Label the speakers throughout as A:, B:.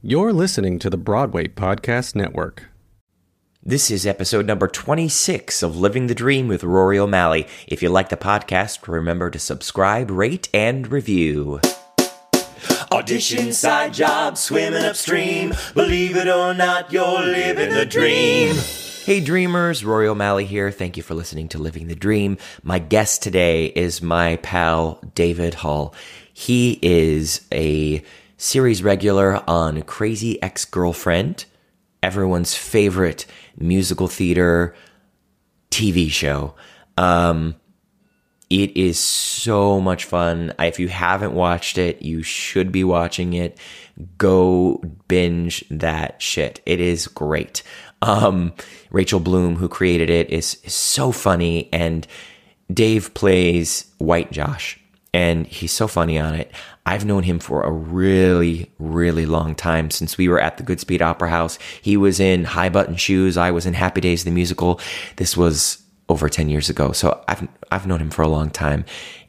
A: You're listening to the Broadway Podcast Network.
B: This is episode number 26 of Living the Dream with Rory O'Malley. If you like the podcast, remember to subscribe, rate, and review. Audition, side job, swimming upstream. Believe it or not, you're living the dream. Hey dreamers, Rory O'Malley here. Thank you for listening to Living the Dream. My guest today is my pal David Hull. He is a series regular on Crazy Ex Girlfriend, everyone's favorite musical theater TV show. Um, it is so much fun. If you haven't watched it, you should be watching it. Go binge that shit. It is great. Um, Rachel Bloom, who created it, is, is so funny, and Dave plays White Josh, and he's so funny on it. I've known him for a really, really long time since we were at the Goodspeed Opera House. He was in High Button Shoes. I was in Happy Days the musical. This was over 10 years ago. So I've, I've known him for a long time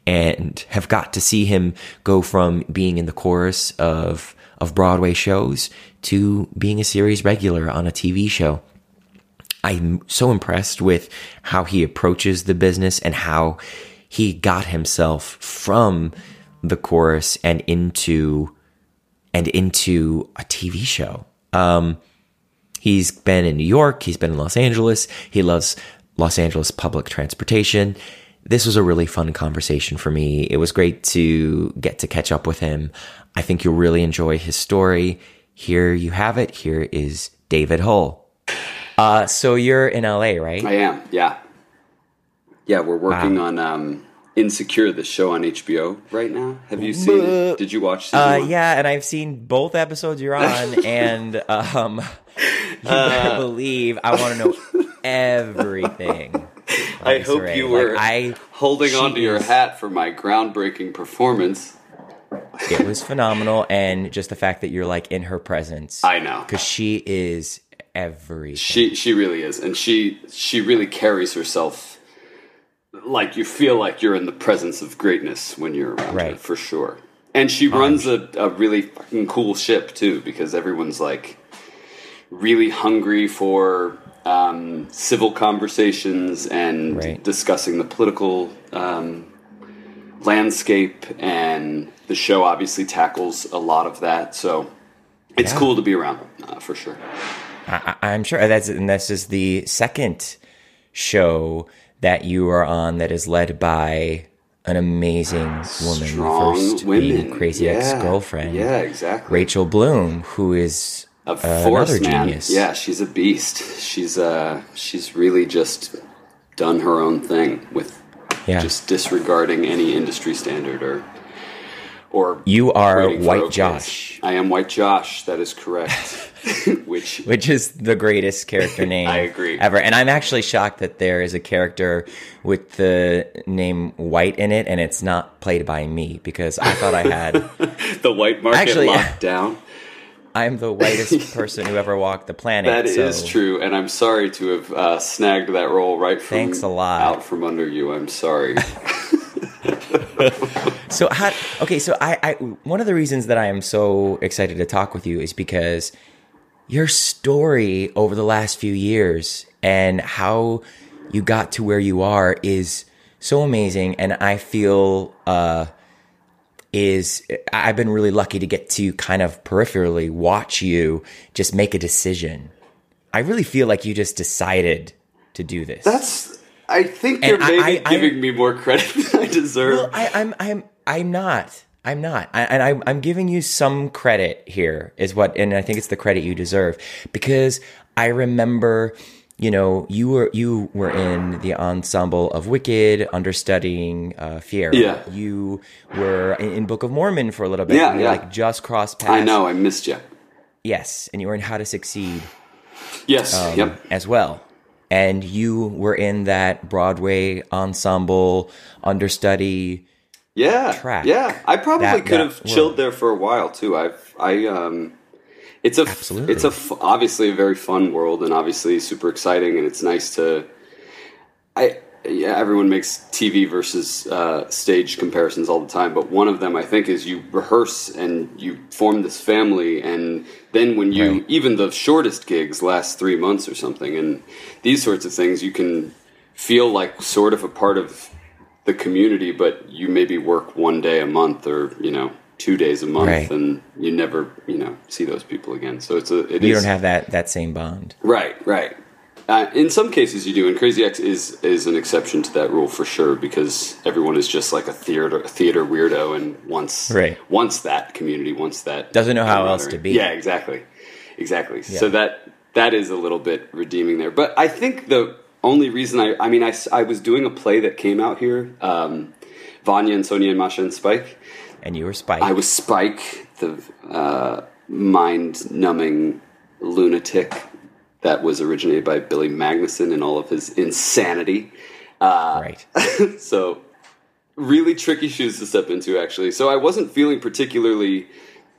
B: and have got to see him go from being in the chorus of, of Broadway shows to being a series regular on a TV show. I'm so impressed with how he approaches the business and how he got himself from the chorus and into and into a TV show. Um, he's been in New York. He's been in Los Angeles. He loves Los Angeles public transportation. This was a really fun conversation for me. It was great to get to catch up with him. I think you'll really enjoy his story. Here you have it. Here is David Hull. Uh, so you're in LA, right?
C: I am. Yeah. Yeah, we're working wow. on um, Insecure, the show on HBO right now. Have you seen? it? Did you watch?
B: Uh, yeah, and I've seen both episodes you're on, and um, you uh, believe I want to know everything.
C: I hope Ray. you were like, I, holding onto your hat for my groundbreaking performance.
B: It was phenomenal, and just the fact that you're like in her presence.
C: I know
B: because she is everything.
C: She she really is, and she she really carries herself like you feel like you're in the presence of greatness when you're around right. her, for sure. And she runs a, a really fucking cool ship too, because everyone's like really hungry for um, civil conversations and right. discussing the political um, landscape. And the show obviously tackles a lot of that, so it's yeah. cool to be around uh, for sure.
B: I, am sure that's and this is the second show that you are on that is led by an amazing woman,
C: Strong first women.
B: being Crazy yeah. Ex Girlfriend.
C: Yeah, exactly.
B: Rachel Bloom, who is a uh, force, man. genius.
C: Yeah, she's a beast. She's uh, she's really just done her own thing with yeah. just disregarding any industry standard or or
B: you are White Josh.
C: I am White Josh. That is correct. which
B: which is the greatest character name
C: I agree
B: ever. And I'm actually shocked that there is a character with the name White in it, and it's not played by me because I thought I had
C: the white market actually, locked down.
B: I'm the whitest person who ever walked the planet.
C: That so. is true, and I'm sorry to have uh, snagged that role right from
B: Thanks a lot.
C: out from under you. I'm sorry.
B: so how, okay, so I, I one of the reasons that I am so excited to talk with you is because your story over the last few years and how you got to where you are is so amazing and I feel uh is I've been really lucky to get to kind of peripherally watch you just make a decision. I really feel like you just decided to do this.
C: That's I think you're maybe I, giving I, me more credit than I deserve.
B: Well, I, I'm I'm I'm not. I'm not, I, and I, I'm giving you some credit here, is what, and I think it's the credit you deserve because I remember, you know, you were you were in the ensemble of Wicked, understudying uh.
C: Yeah,
B: you were in, in, Book of Mormon for a little bit.
C: Yeah, yeah.
B: like just crossed paths.
C: I know, I missed you.
B: Yes, and you were in How to Succeed.
C: Yes, um, yep,
B: as well and you were in that Broadway ensemble understudy
C: yeah
B: track.
C: Yeah, I probably that, could have chilled there for a while too. I've I um it's a Absolutely. it's a obviously a very fun world and obviously super exciting and it's nice to I yeah, everyone makes TV versus uh, stage comparisons all the time, but one of them I think is you rehearse and you form this family, and then when you
B: Right.
C: even the shortest gigs last three months or something, and these sorts of things, you can feel like sort of a part of the community, but you maybe work one day a month or you know two days a month,
B: Right.
C: and you never you know see those people again. So it's a it
B: You
C: is-
B: don't have that that same bond.
C: Right, right. Uh, in some cases, you do, and Crazy Ex is is an exception to that rule for sure because everyone is just like a theater theater weirdo and wants
B: Right.
C: wants that community, wants that
B: Doesn't know how else to be.
C: Yeah, exactly, exactly. So that that is a little bit redeeming there. But I think the only reason I I mean I, I was doing a play that came out here, um, Vanya and Sonia and Masha and Spike.
B: And you were Spike.
C: I was Spike, the uh, mind numbing lunatic that was originated by Billy Magnussen and all of his insanity.
B: Uh, right.
C: So, really tricky shoes to step into, actually. So, I wasn't feeling particularly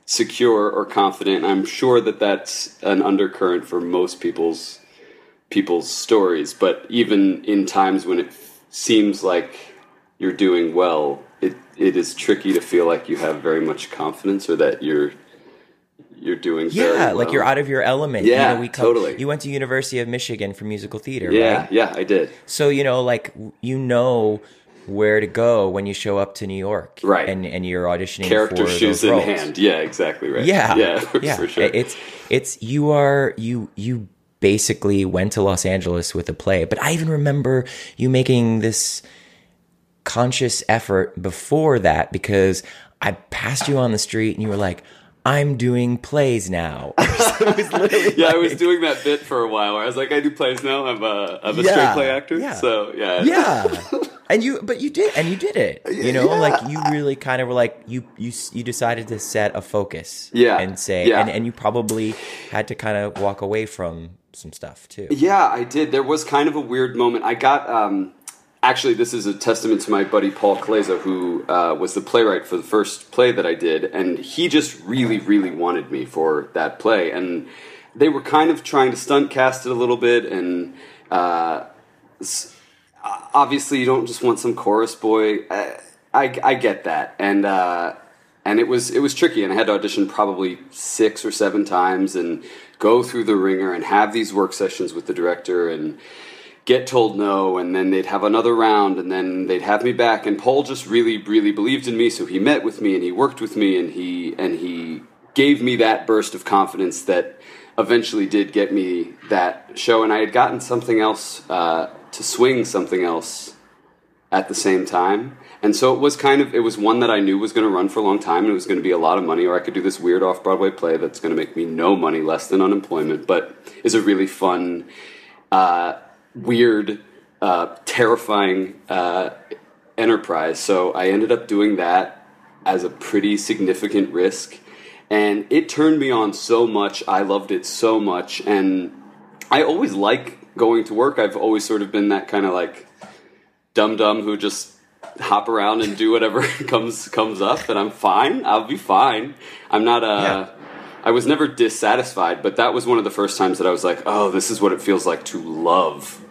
C: secure or confident. I'm sure that that's an undercurrent for most people's people's stories, but even in times when it f- seems like you're doing well, it, it is tricky to feel like you have very much confidence or that you're you're doing
B: Yeah, like you're out of your element.
C: Yeah,
B: you know, we come,
C: totally.
B: You went to University of Michigan for musical theater,
C: Yeah,
B: right?
C: yeah, I did.
B: So you know, like you know where to go when you show up to New York,
C: Right.
B: And and you're auditioning
C: Character
B: for
C: shoes
B: those
C: in
B: roles.
C: hand. Yeah, exactly right.
B: Yeah,
C: yeah,
B: yeah.
C: for sure.
B: It's it's you are you you basically went to Los Angeles with a play, but I even remember you making this conscious effort before that because I passed you on the street and you were like, "I'm doing plays now." it was literally
C: yeah, I was doing that bit for a while where I was like, I do plays now. I'm a, I'm a
B: Yeah,
C: straight play actor.
B: yeah.
C: So yeah,
B: yeah and you but you did and you did it you know like you really kind of were like you you you decided to set a focus
C: Yeah,
B: and say
C: yeah.
B: and, and you probably had to kind of walk away from some stuff too
C: Yeah, I did. There was kind of a weird moment. I got um, actually this is a testament to my buddy Paul Kaleza, who uh, was the playwright for the first play that I did, and he just really, really wanted me for that play, and they were kind of trying to stunt cast it a little bit, and uh, obviously you don't just want some chorus boy. I, I, I get that, and uh, and it was it was tricky, and I had to audition probably six or seven times, and go through the ringer, and have these work sessions with the director, and get told no, and then they'd have another round, and then they'd have me back. And Paul just really, really believed in me, so he met with me, and he worked with me, and he and he gave me that burst of confidence that eventually did get me that show. And I had gotten something else uh, to swing something else at the same time. And so it was kind of it was one that I knew was going to run for a long time and it was going to be a lot of money or I could do this weird off Broadway play that's going to make me no money less than unemployment but is a really fun uh, weird uh, terrifying uh, enterprise. So I ended up doing that as a pretty significant risk and it turned me on so much. I loved it so much and I always like going to work. I've always sort of been that kind of like dum dum who just hop around and do whatever comes comes up, and I'm fine. I'll be fine. I'm not uh
B: Yeah.
C: I was never dissatisfied, but that was one of the first times that I was like, oh, this is what it feels like to love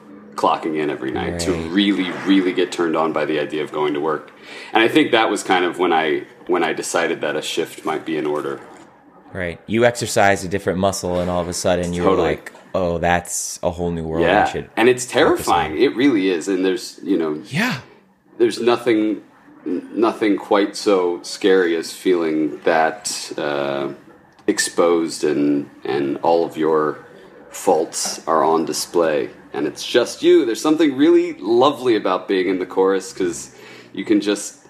C: clocking in every night, to really, really get turned on by the idea of going to work. And I think that was kind of when I when I decided that a shift might be in order.
B: right you exercised a different muscle and all of a sudden you were
C: Totally.
B: like oh that's a whole new world
C: Yeah, and it's terrifying. It really is, and there's you know
B: yeah
C: there's nothing nothing quite so scary as feeling that uh, exposed and and all of your faults are on display. And it's just you. There's something really lovely about being in the chorus because you can just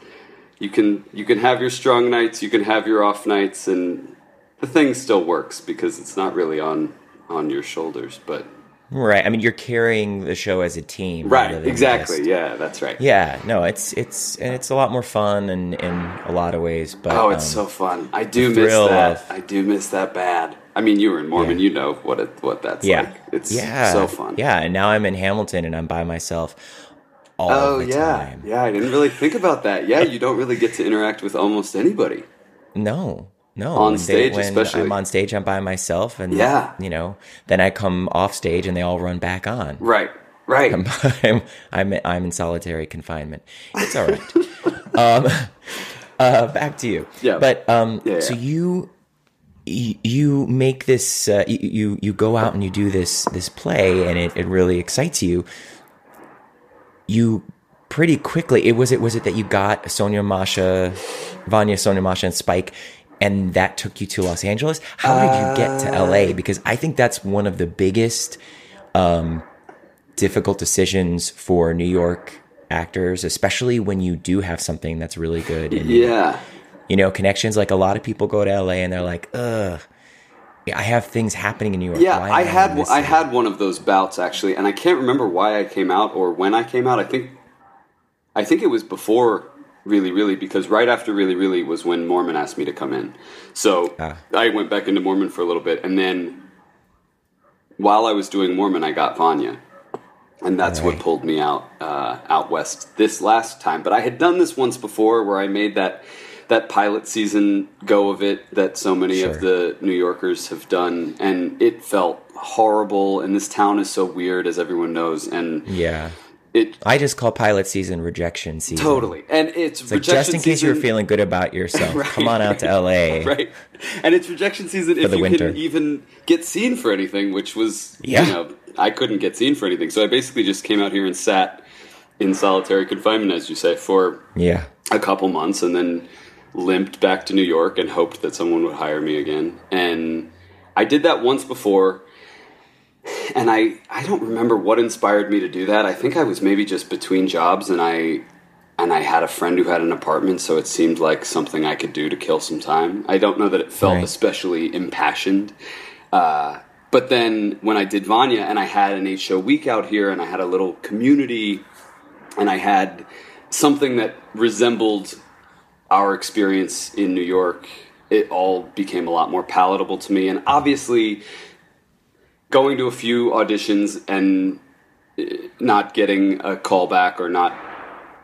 C: you can you can have your strong nights you can have your off nights and the thing still works because it's not really on on your shoulders but
B: right. I mean you're carrying the show as a team
C: right. exactly
B: just-
C: yeah that's right.
B: Yeah. No it's it's and it's a lot more fun and in a lot of ways but
C: Oh, it's
B: um,
C: so fun! I do miss that.
B: of-
C: I do miss that bad. I mean, you were in Mormon,
B: Yeah.
C: you know what it what that's
B: yeah
C: like. It's
B: yeah
C: so fun.
B: yeah and now i'm in hamilton and i'm by myself all
C: Oh
B: the
C: yeah,
B: time
C: yeah. I didn't really think about that. Yeah, you don't really get to interact with almost anybody.
B: No, no.
C: On stage
B: when
C: especially.
B: I'm on stage, I'm by myself, and
C: Yeah.
B: you know, then I come off stage and they all run back on.
C: Right, Right.
B: I'm, I'm, I'm, I'm in solitary confinement. It's all right. um, uh, back to you.
C: Yeah.
B: But um,
C: Yeah,
B: so
C: yeah.
B: you you you make this uh, you, you go out and you do this this play and it, it really excites you. You pretty quickly it was it was it that you got sonia masha vanya sonia masha and spike and that took you to los angeles? How did you get to
C: Uh,
B: la because i think that's one of the biggest um difficult decisions for new york actors especially when you do have something that's really good and
C: Yeah.
B: You know, connections. Like a lot of people go to LA and they're like, ugh, I have things happening in New York.
C: Yeah,
B: Why
C: I had
B: missing
C: I had one of those bouts actually, and I can't remember why I came out or when I came out. I think I think it was before really really because right after really really was when Mormon asked me to come in. So
B: Ah.
C: I went back into Mormon for a little bit and then while I was doing Mormon I got Vanya. And that's what pulled me out uh, out west this last time. But I had done this once before where I made that that pilot season go of it that so many
B: Sure.
C: of the New Yorkers have done, and it felt horrible. And this town is so weird, as everyone knows, and
B: Yeah.
C: it
B: I just call pilot season rejection season.
C: totally. And it's,
B: Like, just in case
C: season,
B: you're feeling good about yourself,
C: Right.
B: come on out to LA.
C: right, and it's rejection season if
B: the
C: you
B: winter.
C: can even get seen for anything, which was
B: Yeah.
C: you know I couldn't get seen for anything, so I basically just came out here and sat in solitary confinement, as you say, for
B: Yeah.
C: a couple months and then limped back to New York and hoped that someone would hire me again. And I did that once before. And I, I don't remember what inspired me to do that. I think I was maybe just between jobs and I and I had a friend who had an apartment, so it seemed like something I could do to kill some time. I don't know that it felt
B: Right.
C: especially impassioned. Uh, but then when I did Vanya and I had an eight show week out here and I had a little community and I had something that resembled our experience in New York, it all became a lot more palatable to me. And obviously, going to a few auditions and eh, not getting a call back or not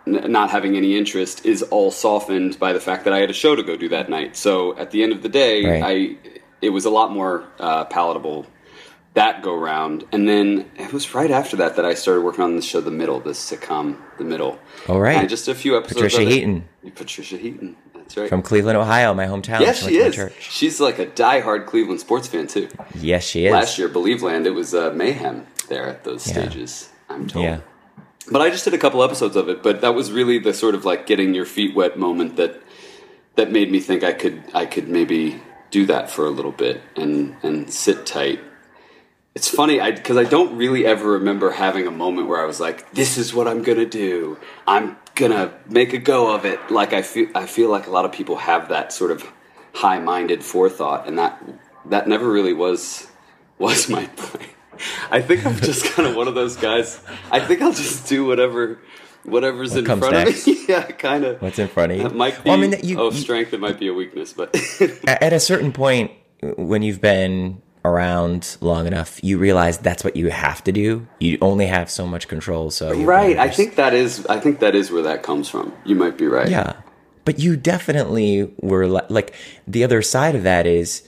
C: not having any interest is all softened by the fact that I had a show to go do that night. So at the end of the day,
B: Right.
C: I it was a lot more uh, palatable that go round. And then it was right after that that I started working on the show The Middle, this sitcom The Middle.
B: All right.
C: And just a few episodes.
B: Patricia. Heaton.
C: Patricia Heaton. That's right.
B: From Cleveland, Ohio, my hometown.
C: yes,
B: went
C: she is. She's like a diehard Cleveland sports fan too.
B: Yes, she is.
C: Last year, Believeland, it was uh, mayhem there at those
B: Yeah.
C: stages. I'm told.
B: Yeah.
C: But I just did a couple episodes of it. But that was really the sort of like getting your feet wet moment that that made me think I could I could maybe do that for a little bit and and sit tight. It's funny because I, don't really ever remember having a moment where I was like, "This is what I'm gonna do. I'm gonna make a go of it." Like I feel I feel like a lot of people have that sort of high-minded forethought, and that that never really was was my plan. I think I'm just kind of one of those guys. I think I'll just do whatever whatever's in
B: comes
C: front
B: next.
C: of me. yeah, kind of.
B: What's in front of you?
C: That might be.
B: Well, I mean, you-
C: oh,
B: you-
C: strength. It might be a weakness, but
B: at a certain point when you've been around long enough you realize that's what you have to do you only have so much control so
C: right. I think that is. I think that is where that comes from. You might be right.
B: yeah but you definitely were li- like the other side of that is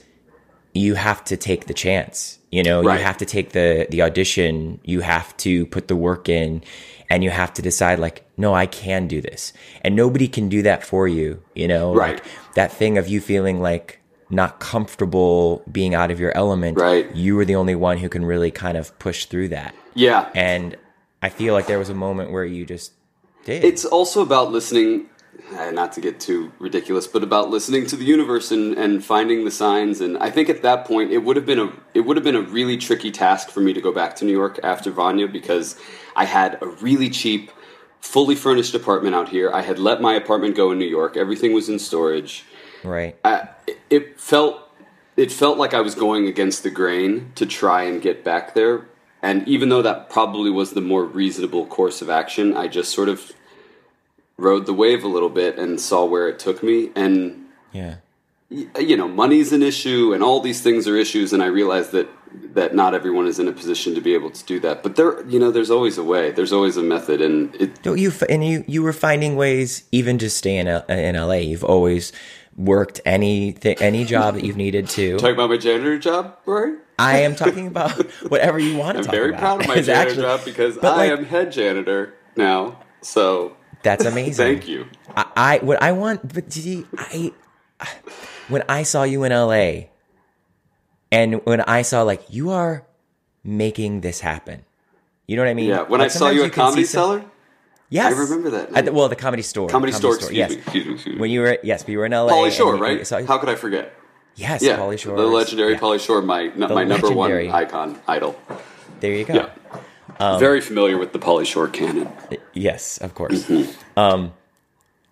B: you have to take the chance you know
C: Right.
B: you have to take the the audition you have to put the work in and you have to decide like no i can do this and nobody can do that for you you know
C: Right.
B: like that thing of you feeling like not comfortable being out of your element
C: Right.
B: you were the only one who can really kind of push through that
C: Yeah.
B: and i feel like there was a moment where you just did
C: It's also about listening, not to get too ridiculous, but about listening to the universe and, and finding the signs. And I think at that point, it would have been a it would have been a really tricky task for me to go back to New York after Vanya because I had a really cheap, fully furnished apartment out here. I had let my apartment go in New York. Everything was in storage.
B: Right
C: I, it felt it felt like I was going against the grain to try and get back there. And even though that probably was the more reasonable course of action, I just sort of rode the wave a little bit and saw where it took me. And
B: yeah
C: you know, money's an issue, and all these things are issues. And I realized that that not everyone is in a position to be able to do that. But there, you know, there's always a way. There's always a method, and it
B: Don't you? And you you were finding ways even just staying in, LA. You've always worked any any job that you've needed to.
C: talking about my janitor job, Rory.
B: I am talking about whatever you want to talk about.
C: I'm very
B: about.
C: proud of my janitor
B: actually-
C: job because I
B: like-
C: am head janitor now. So
B: That's amazing.
C: thank you.
B: I, I what I want, but see, I when I saw you in LA, and when I saw like you are making this happen. You know what I mean?
C: Yeah, when
B: Like,
C: I saw you at Comedy Cellar,
B: Yes,
C: I remember that
B: At the, well, the comedy store.
C: Comedy, Store, excuse
B: yes.
C: me, excuse me, excuse me.
B: When you were yes, we were in LA.
C: Pauly Shore,
B: we-
C: right?
B: saw
C: How could I forget?
B: yes,
C: Yeah,
B: Pauly Shore.
C: the legendary
B: yeah.
C: Pauly Shore, my my number
B: legendary.
C: one icon, idol.
B: There you go.
C: Yeah,
B: Um,
C: very familiar with the Pauly Shore canon.
B: Yes, of course.
C: Mm-hmm.
B: Um,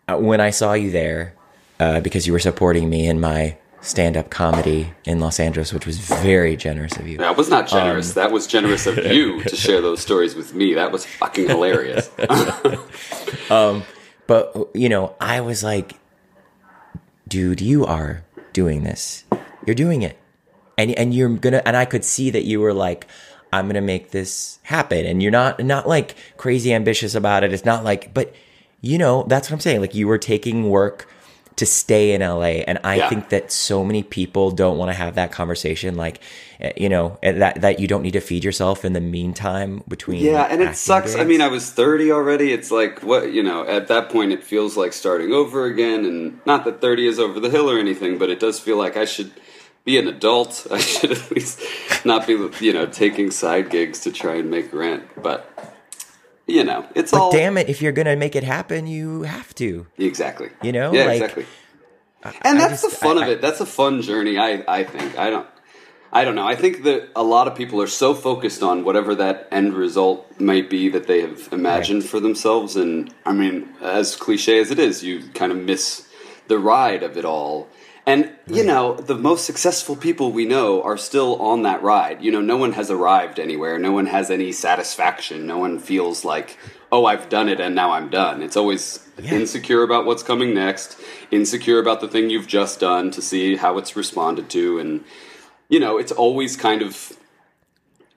B: uh, when I saw you there, uh, because you were supporting me in my stand-up comedy in Los Angeles, which was very generous of you.
C: That was not
B: Um,
C: generous. that was generous of you to share those stories with me. That was fucking hilarious.
B: But you know, I was like, dude, you are doing this. You're doing it. And and you're gonna and I could see that you were like, I'm gonna make this happen. And you're not not like crazy ambitious about it. It's not like but you know, that's what I'm saying. Like you were taking work to stay in LA. And I
C: Yeah.
B: think that so many people don't want to have that conversation. Like, eh, you know, eh, that, that you don't need to feed yourself in the meantime between.
C: yeah, and it sucks. I mean, I was 30 already. It's like, what, you know, at that point, it feels like starting over again. And not that 30 is over the hill or anything, but it does feel like I should be an adult. I should at least not be, you know, taking side gigs to try and make rent. But, you know, it's
B: But
C: all.
B: damn it, if you're gonna make it happen, you have to.
C: Exactly.
B: You know,
C: Yeah,
B: like,
C: exactly. And
B: I
C: that's
B: just-
C: the fun
B: I-
C: of it. That's a fun journey. I I think. I don't. I don't know. I think that a lot of people are so focused on whatever that end result might be that they have imagined for themselves. And I mean, as cliche as it is, you kind of miss the ride of it all. And you know, the most successful people we know are still on that ride. You know, no one has arrived anywhere. No one has any satisfaction. No one feels like, oh, I've done it and now I'm done. It's always
B: Yeah.
C: insecure about what's coming next, insecure about the thing you've just done to see how it's responded to, and you know, it's always kind of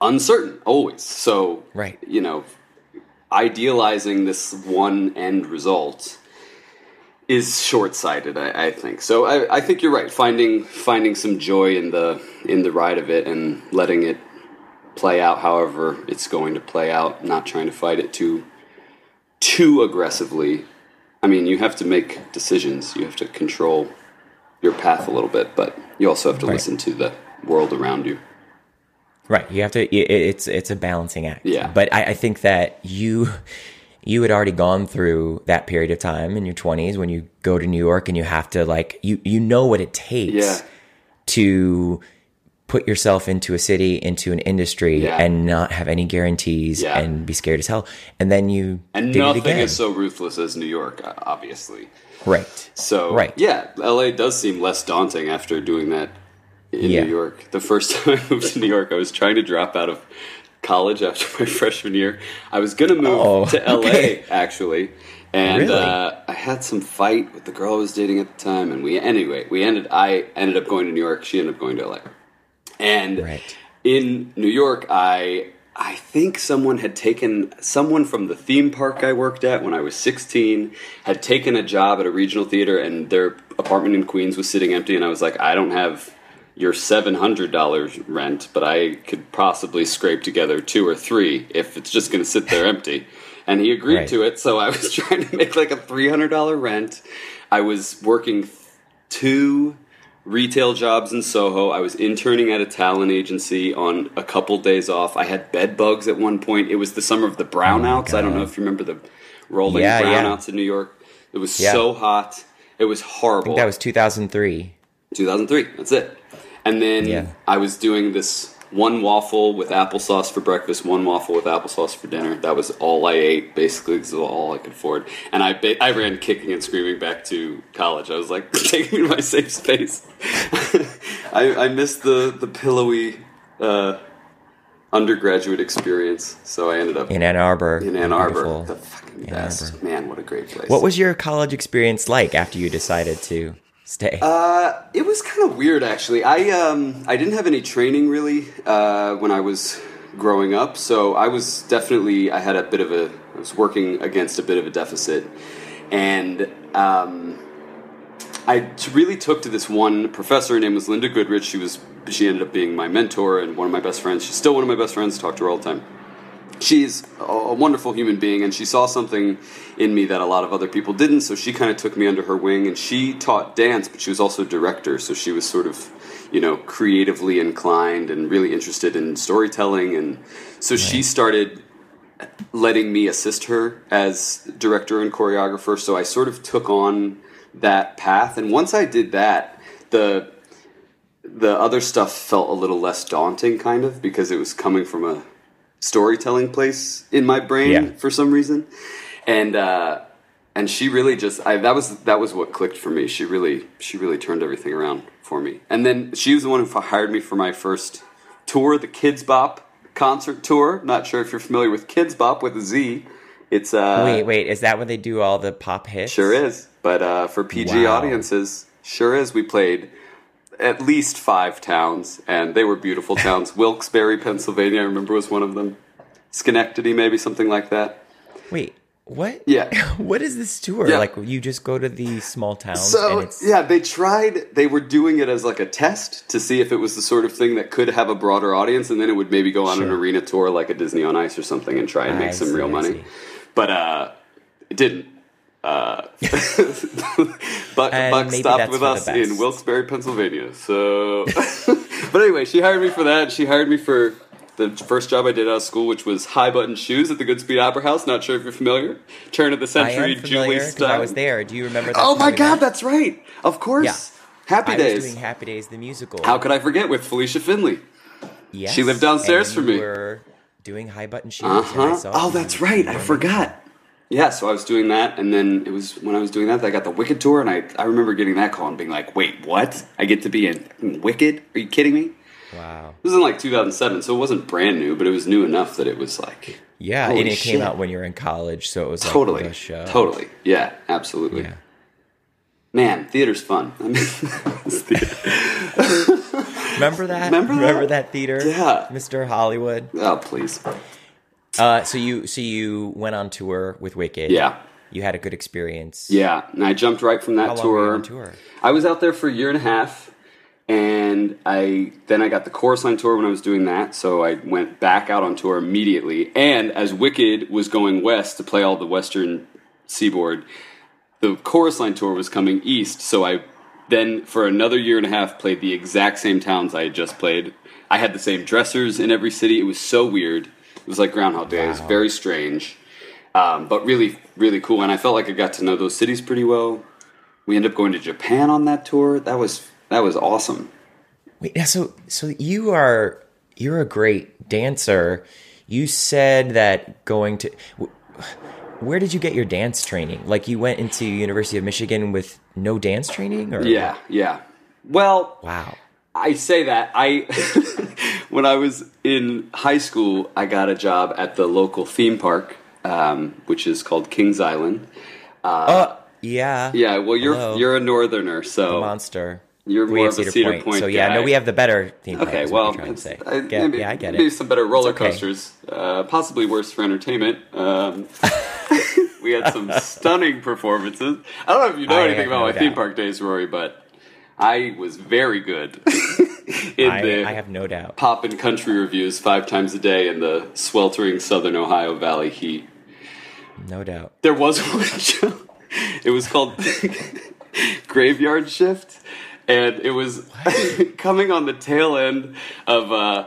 C: uncertain, always. So,
B: Right.
C: you know, idealizing this one end result is short-sighted I, I think so I, I think you're right finding finding some joy in the in the ride of it and letting it play out however it's going to play out not trying to fight it too too aggressively i mean you have to make decisions you have to control your path a little bit but you also have to
B: Right.
C: listen to the world around you
B: Right. You have to. It's it's a balancing act.
C: Yeah.
B: But I, I think that you you had already gone through that period of time in your twenties when you go to New York and you have to like you you know what it takes
C: Yeah.
B: to put yourself into a city into an industry
C: Yeah.
B: and not have any guarantees
C: Yeah.
B: and be scared as hell and then you
C: and nothing is so ruthless as new york uh, obviously
B: right
C: So
B: Right.
C: yeah, LA does seem less daunting after doing that in
B: Yeah.
C: New York. The first time I moved to New York, I was trying to drop out of college after my freshman year. I was gonna move
B: Oh,
C: to LA
B: okay.
C: actually, and
B: Really?
C: uh, I had some fight with the girl I was dating at the time, and we anyway we ended. I ended up going to New York. She ended up going to LA, and
B: Right.
C: in New York, I I think someone had taken someone from the theme park I worked at when I was 16 had taken a job at a regional theater and their apartment in Queens was sitting empty and I was like I don't have your $700 rent but I could possibly scrape together two or three if it's just going to sit there empty and he agreed
B: Right.
C: to it so I was trying to make like a $300 rent I was working two retail jobs in Soho. I was interning at a talent agency on a couple days off. I had bed bugs at one point. It was the summer of the oh brownouts. I don't know if you remember the rolling
B: Yeah, yeah.
C: brownouts in New York. It was
B: Yeah.
C: so hot. It was horrible.
B: that was 2003
C: 2003. That's it. And then
B: Yeah.
C: I was doing this one waffle with applesauce for breakfast, one waffle with applesauce for dinner. That was all I ate, basically, because was all I could afford. And I ba- I ran kicking and screaming back to college. I was like, take me to my safe space. I, I missed the, the pillowy uh, undergraduate experience, so I ended up
B: in Ann Arbor
C: in Ann Arbor.
B: Beautiful.
C: The fucking
B: Ann
C: best.
B: Arbor.
C: Man, what a great place.
B: What was your college experience like after you decided to stay?
C: Uh, it was kind of weird actually. I um I didn't have any training really uh, when I was growing up, so I was definitely I had a bit of a I was working against a bit of a deficit, and um, I really took to this one professor. Her name was Linda Goodrich. She was she ended up being my mentor and one of my best friends. She's still one of my best friends. Talk to her all the time. She's a wonderful human being, and she saw something in me that a lot of other people didn't. So she kind of took me under her wing, and she taught dance, but she was also a director. So she was sort of, you know, creatively inclined and really interested in storytelling, and so right. she started letting me assist her as director and choreographer. So I sort of took on that path, and once I did that, the the other stuff felt a little less daunting, kind of, because it was coming from a storytelling place in my brain yeah. for some reason, and uh, and she really just I, that was that was what clicked for me. She really she really turned everything around for me, and then she was the one who hired me for my first tour, the Kidz Bop concert tour. Not sure if you're familiar with Kidz Bop with a Z. It's uh,
B: wait, wait, is that when they do all the pop hits?
C: Sure is, but uh, for PG wow. audiences, sure is. We played at least five towns, and they were beautiful towns. Wilkes-Barre, Pennsylvania, I remember was one of them. Schenectady, maybe something like that.
B: Wait, what?
C: Yeah.
B: what is this tour? Yeah. Like you just go to the small towns.
C: So yeah, they tried. They were doing it as like a test to see if it was the sort of thing that could have a broader audience, and then it would maybe go on sure. an arena tour like a Disney on Ice or something and try and make I some see, real money. But uh, it didn't. Uh, Buck, Buck stopped with us in Wilkes-Barre, Pennsylvania. So, but anyway, she hired me for that. She hired me for the first job I did out of school, which was high button shoes at the Goodspeed Opera House. Not sure if you're familiar. Turn of the century, Jule Styne.
B: I was there. Do you remember? that
C: Oh my God, that's right. Of course. Yeah. Happy
B: I
C: Days.
B: Was doing Happy Days the musical.
C: How could I forget with Felicia Finley?
B: Yes.
C: She lived downstairs for me.
B: We were doing high button shoes.
C: Uh huh. Oh, that's right. I forgot. Yeah, so I was doing that, and then it was when I was doing that that I got the Wicked tour, and I I remember getting that call and being like, "Wait, what? I get to be in Wicked? Are you kidding me?"
B: Wow.
C: This was in like 2007, so it wasn't brand new, but it was new enough that it was like.
B: Yeah, and it shit. came out when you were in college, so it was like
C: totally. Totally. Yeah, absolutely. Yeah. Man, theater's fun. I mean,
B: Remember that?
C: Remember that?
B: Remember that theater?
C: Yeah.
B: Mr. Hollywood.
C: Oh, please.
B: Uh, so you so you went on tour with Wicked.
C: Yeah.
B: You had a good experience.
C: Yeah, and I jumped right from that tour.
B: tour.
C: I was out there for a year and a half and I then I got the chorus line tour when I was doing that, so I went back out on tour immediately. And as Wicked was going west to play all the western seaboard, the chorus line tour was coming east, so I then for another year and a half played the exact same towns I had just played. I had the same dressers in every city. It was so weird. It was like Groundhog Day. Wow. It was very strange, um, but really, really cool. And I felt like I got to know those cities pretty well. We ended up going to Japan on that tour. That was that was awesome.
B: Wait, so so you are you're a great dancer. You said that going to where did you get your dance training? Like you went into University of Michigan with no dance training or
C: Yeah, yeah. Well,
B: wow.
C: I say that I when I was in high school, I got a job at the local theme park, um, which is called Kings Island.
B: Uh, uh yeah.
C: Yeah, well you're Hello. you're a northerner, so
B: the monster.
C: You're more of a Cedar, Point. Point
B: so yeah,
C: guy.
B: no, we have the better theme park.
C: Okay, well,
B: I, maybe, yeah, I get
C: maybe it. some better roller okay. coasters. Uh, possibly worse for entertainment. Um, we had some stunning performances. I don't know if you know I anything about my theme park days, Rory, but I was very good
B: in I, the I have no doubt
C: pop and country revues five times a day in the sweltering Southern Ohio Valley heat.
B: No doubt.
C: There was one show. It was called Graveyard Shift and it was coming on the tail end of. Uh,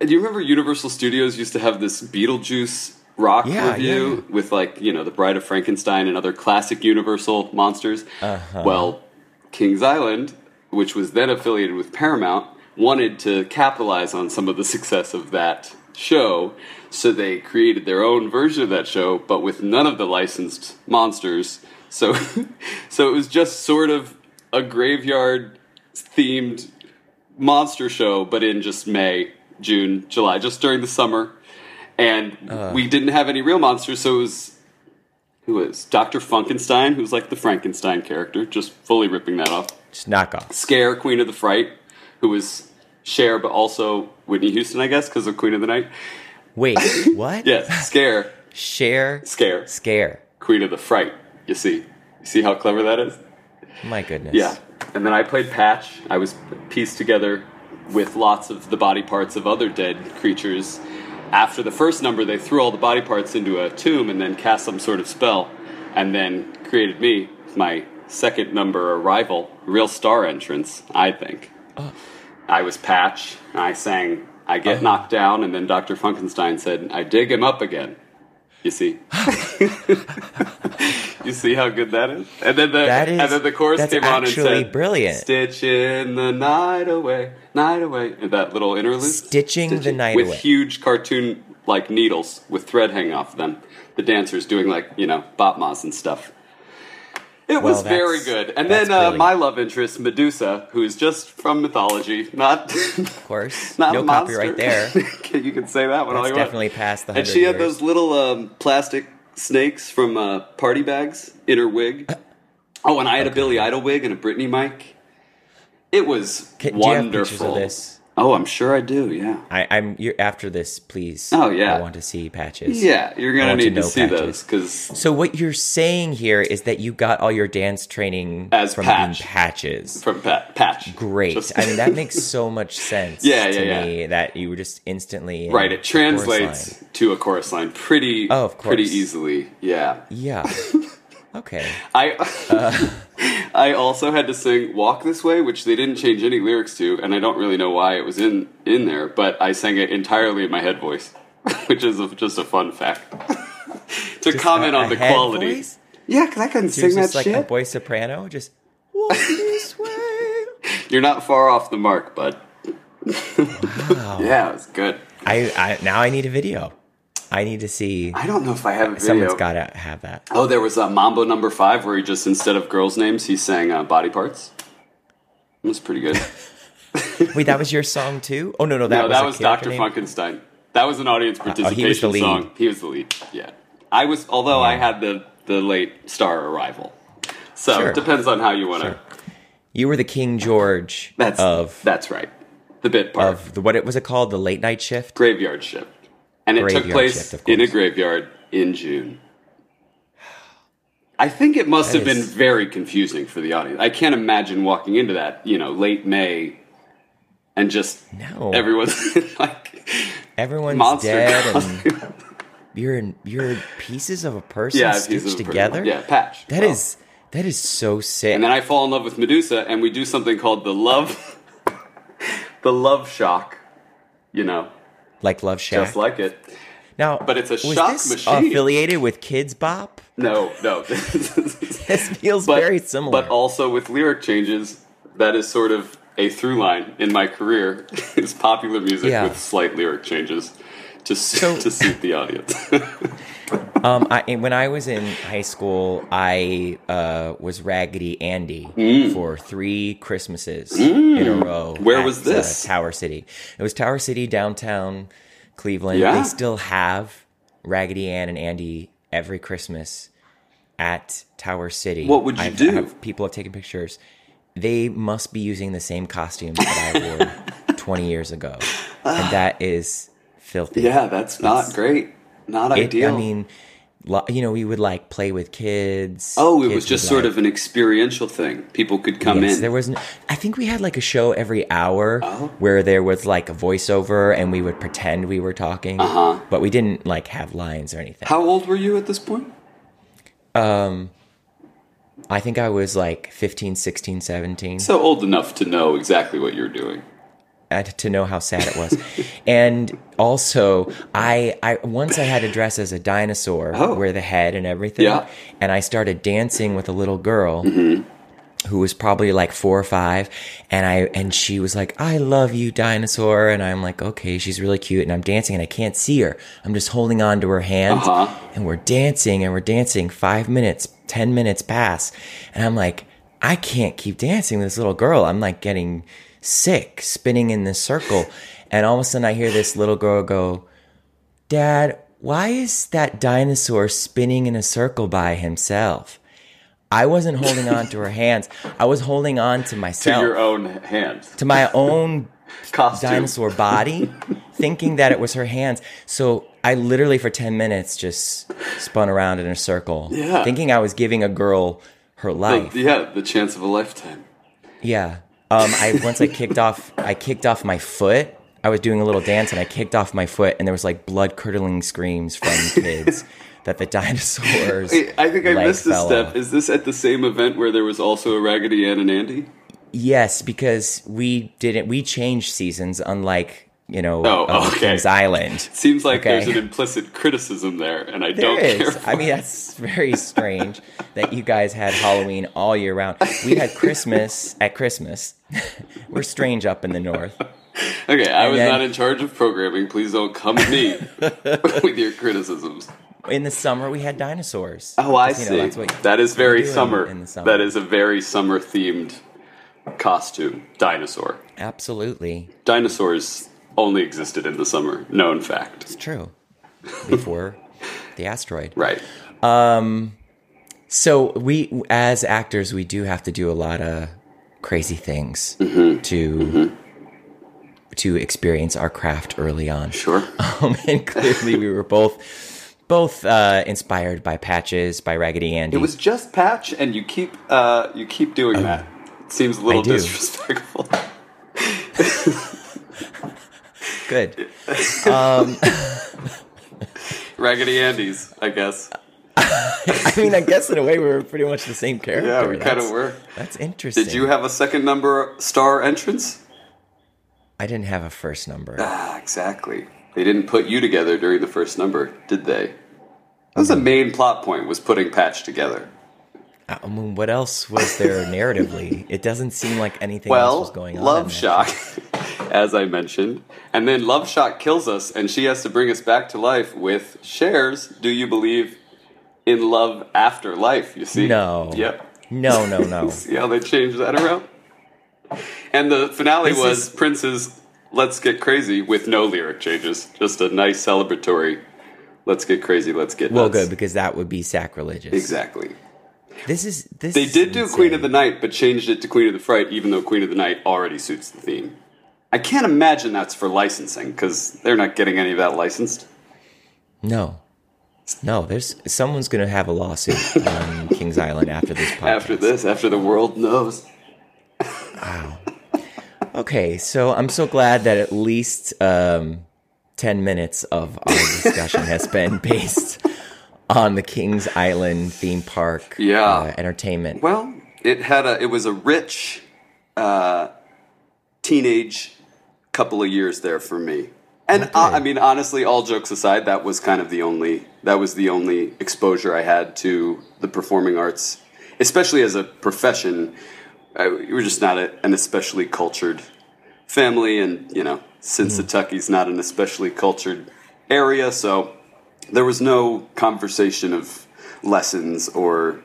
C: do you remember Universal Studios used to have this Beetlejuice rock
B: yeah,
C: revue
B: yeah, yeah.
C: with like you know the Bride of Frankenstein and other classic Universal monsters?
B: Uh-huh.
C: Well, Kings Island, which was then affiliated with Paramount, wanted to capitalize on some of the success of that show, so they created their own version of that show, but with none of the licensed monsters. So, so it was just sort of a graveyard themed monster show, but in just May, June, July, just during the summer. And uh. we didn't have any real monsters, so it was who was Dr. Funkenstein, who's like the Frankenstein character, just fully ripping that off.
B: Just knock off.
C: Scare, Queen of the Fright, who was Cher, but also Whitney Houston, I guess, because of Queen of the Night.
B: Wait, what?
C: yes, Scare.
B: Cher.
C: Scare.
B: Scare.
C: Queen of the Fright. You see, you see how clever that is.
B: My goodness.
C: Yeah. And then I played Patch. I was pieced together with lots of the body parts of other dead creatures. After the first number, they threw all the body parts into a tomb and then cast some sort of spell, and then created me, my second number arrival, real star entrance, I think. Oh. I was Patch, and I sang I Get oh. Knocked Down, and then Dr. Funkenstein said, I dig him up again. You see? you see how good that is? And then the
B: That is-
C: and then the chorus came on and said
B: brilliant.
C: Stitching the night away, night away. And that little interlude.
B: Stitching the night away.
C: with
B: away.
C: huge cartoon like needles with thread hanging off them. The dancers doing like, you know, bopmas and stuff. It was
B: Well,
C: very good. And then uh, my love interest, Medusa, who's just from mythology, not
B: Of course.
C: not
B: no
C: monster.
B: copyright there.
C: you can say that one all
B: That's
C: you want.
B: definitely past the
C: And
B: 100
C: she had those little um, plastic snakes from uh, party bags in her wig. Oh, and I had a Billy Idol wig and a Britney mic. It was
B: Can- do you have
C: wonderful.
B: pictures of this?
C: Oh, I'm sure I do. Yeah.
B: I, I'm you're after this, please.
C: Oh, yeah.
B: I want to see patches.
C: Yeah, you're gonna need to,
B: know
C: see
B: patches.
C: those because
B: So what you're saying here is that you got all your dance training
C: As
B: from
C: Patch.
B: patches.
C: from Pat, Patch.
B: Great.
C: Just-
B: I mean, that makes so much sense
C: Yeah,
B: to
C: yeah,
B: me that you were just instantly
C: right. It translates to a chorus line pretty,
B: Oh, of
C: pretty easily. Yeah.
B: Yeah. Okay.
C: I uh. I also had to sing "Walk This Way," which they didn't change any lyrics to, and I don't really know why it was in in there, but I sang it entirely in my head voice, which is a, just a fun fact. to
B: Just
C: comment
B: a-
C: on
B: a
C: the
B: head
C: quality,
B: voice?
C: yeah, because I couldn't sing that
B: like a
C: shit.
B: boy soprano, just walk this way.
C: You're not far off the mark, bud.
B: Wow.
C: Yeah, it was good.
B: I, I now I need a video. I need to see.
C: I don't know if I have a video.
B: Someone's got to have that.
C: Oh, there was a Mambo Number Five, where he just instead of girls' names, he sang uh, body parts. It was pretty good.
B: Wait, that was your song too? Oh no, no, that
C: no,
B: was
C: that was Dr.
B: name?
C: Funkenstein. That was an audience participation
B: he was the lead.
C: song. He was the lead. Yeah, I was. Although I had the the late star arrival, so
B: Sure.
C: it depends on how you want to.
B: Sure. You were the King George
C: That's
B: of
C: that's right. The bit part
B: of the what it was it called the late night shift.
C: graveyard shift, and it took place
B: shift,
C: in a graveyard in June. I think it must
B: That
C: have been very confusing for the audience. I can't imagine walking into that, you know, late May, and just
B: No.
C: everyone's like
B: Everyone's
C: monster
B: dead and you're in, you're pieces of a person
C: yeah,
B: stitched
C: a person.
B: together.
C: Yeah, patch.
B: That
C: Well,
B: is that is so sick.
C: And then I fall in love with Medusa, and we do something called the love, the love shock. You know,
B: like Love Shack.
C: just like it.
B: now,
C: but it's a
B: was
C: shock
B: this
C: machine.
B: affiliated with Kidz Bop?
C: No, no.
B: This feels
C: but,
B: very similar.
C: But also with lyric changes, that is sort of a through line in my career is popular music
B: Yeah.
C: with slight lyric changes to
B: So-
C: to suit the audience.
B: Um, I, when I was in high school, I uh, was Raggedy Andy
C: Mm.
B: for three Christmases in a row.
C: Where was this?
B: Uh, Tower City. It was Tower City, downtown Cleveland.
C: Yeah.
B: They still have Raggedy Ann and Andy every Christmas at Tower City.
C: What would you
B: I've-
C: do?
B: I've- people have taken pictures. They must be using the same costumes that I wore 20 years ago. And that is filthy.
C: yeah, that's not great. Not
B: It,
C: ideal.
B: I mean, you know, we would like play with kids.
C: oh, it
B: Kids
C: was just sort
B: like-
C: of an experiential thing. People could come
B: yes,
C: in.
B: There was. n- I think we had like a show every hour
C: Oh.
B: where there was like a voiceover, and we would pretend we were talking,
C: Uh-huh.
B: but we didn't like have lines or anything.
C: How old were you at this point?
B: Um, I think I was like 15, 16, 17.
C: So old enough to know exactly what you're doing.
B: To know how sad it was. and also, I, I once I had to dress as a dinosaur,
C: Oh.
B: wear the head and everything,
C: Yeah.
B: and I started dancing with a little girl. Who was probably like four or five, and I and she was like, "I love you, dinosaur," and I'm like, "Okay, she's really cute," and I'm dancing, and I can't see her. I'm just holding on to her hand,
C: Uh-huh.
B: and we're dancing, and we're dancing. Five minutes, ten minutes pass, and I'm like, I can't keep dancing with this little girl. I'm like getting sick, spinning in this circle. And all of a sudden, I hear this little girl go, Dad, why is that dinosaur spinning in a circle by himself? I wasn't holding on to her hands. I was holding on to myself.
C: To your own hands.
B: to my own
C: Costume.
B: dinosaur body, thinking that it was her hands. So I literally, for 10 minutes, just spun around in a circle,
C: Yeah.
B: thinking I was giving a girl her life.
C: The, yeah, the chance of a lifetime.
B: Yeah. Um, I once I kicked off I kicked off my foot. I was doing a little dance and I kicked off my foot and there was like blood curdling screams from kids that the dinosaurs.
C: Wait, I think I missed a step. Off. Is this at the same event where there was also a Raggedy Ann and Andy?
B: Yes, because we didn't we changed seasons unlike you know,
C: oh, okay.
B: Kings Island.
C: Seems like okay. there's an implicit criticism there, and I there don't is. care.
B: I mean, that's very strange that you guys had Halloween all year round. We had Christmas at Christmas. We're strange up in the north.
C: Okay, I and was then, not in charge of programming. Please don't come at me with your criticisms.
B: In the summer, we had dinosaurs.
C: Oh, I see. Know, that is very summer. In the summer. That is a very summer themed costume. Dinosaur.
B: Absolutely.
C: Dinosaurs only existed in the summer. Known fact.
B: It's true. Before the asteroid.
C: Right.
B: Um, so we, as actors, we do have to do a lot of crazy things mm-hmm. to mm-hmm. to experience our craft early on.
C: Sure.
B: Um, and clearly, we were both both uh, inspired by Patches by Raggedy Andy.
C: It was just Patch, and you keep uh, you keep doing uh, that. It seems a little disrespectful.
B: Good. Um,
C: Raggedy Andy's, I guess.
B: I mean, I guess in a way we were pretty much the same character.
C: Yeah, we kind of were.
B: That's interesting.
C: Did you have a second number star entrance?
B: I didn't have a first number.
C: Ah, exactly. They didn't put you together during the first number, did they? That was the main plot point was putting Patch together.
B: I mean, what else was there narratively? It doesn't seem like anything
C: well,
B: else was going on.
C: Love Shock, as I mentioned. And then Love Shock kills us, and she has to bring us back to life with Cher's. Do You Believe in Love After Life? You see?
B: No.
C: Yep.
B: No, no, no.
C: see how they changed that around? And the finale this was is... Prince's Let's Get Crazy with no lyric changes. Just a nice celebratory Let's Get Crazy, Let's Get
B: Well, good, because that would be sacrilegious.
C: Exactly.
B: This is this.
C: They
B: is
C: did do Queen of the Night, but changed it to Queen of the Fright, even though Queen of the Night already suits the theme. I can't imagine that's for licensing because they're not getting any of that licensed.
B: No, no. There's someone's going to have a lawsuit on Kings Island after this podcast.
C: After this, after the world knows.
B: wow. Okay, so I'm so glad that at least um, ten minutes of our discussion has been based on the Kings Island theme park.
C: Yeah,
B: uh, entertainment.
C: Well, it had a. It was a rich uh, teenage couple of years there for me. And okay. uh, I mean, honestly, all jokes aside, that was kind of the only that was the only exposure I had to the performing arts, especially as a profession. I, we were just not a, an especially cultured family, and you know, Cincinnati's mm. not an especially cultured area, so there was no conversation of lessons or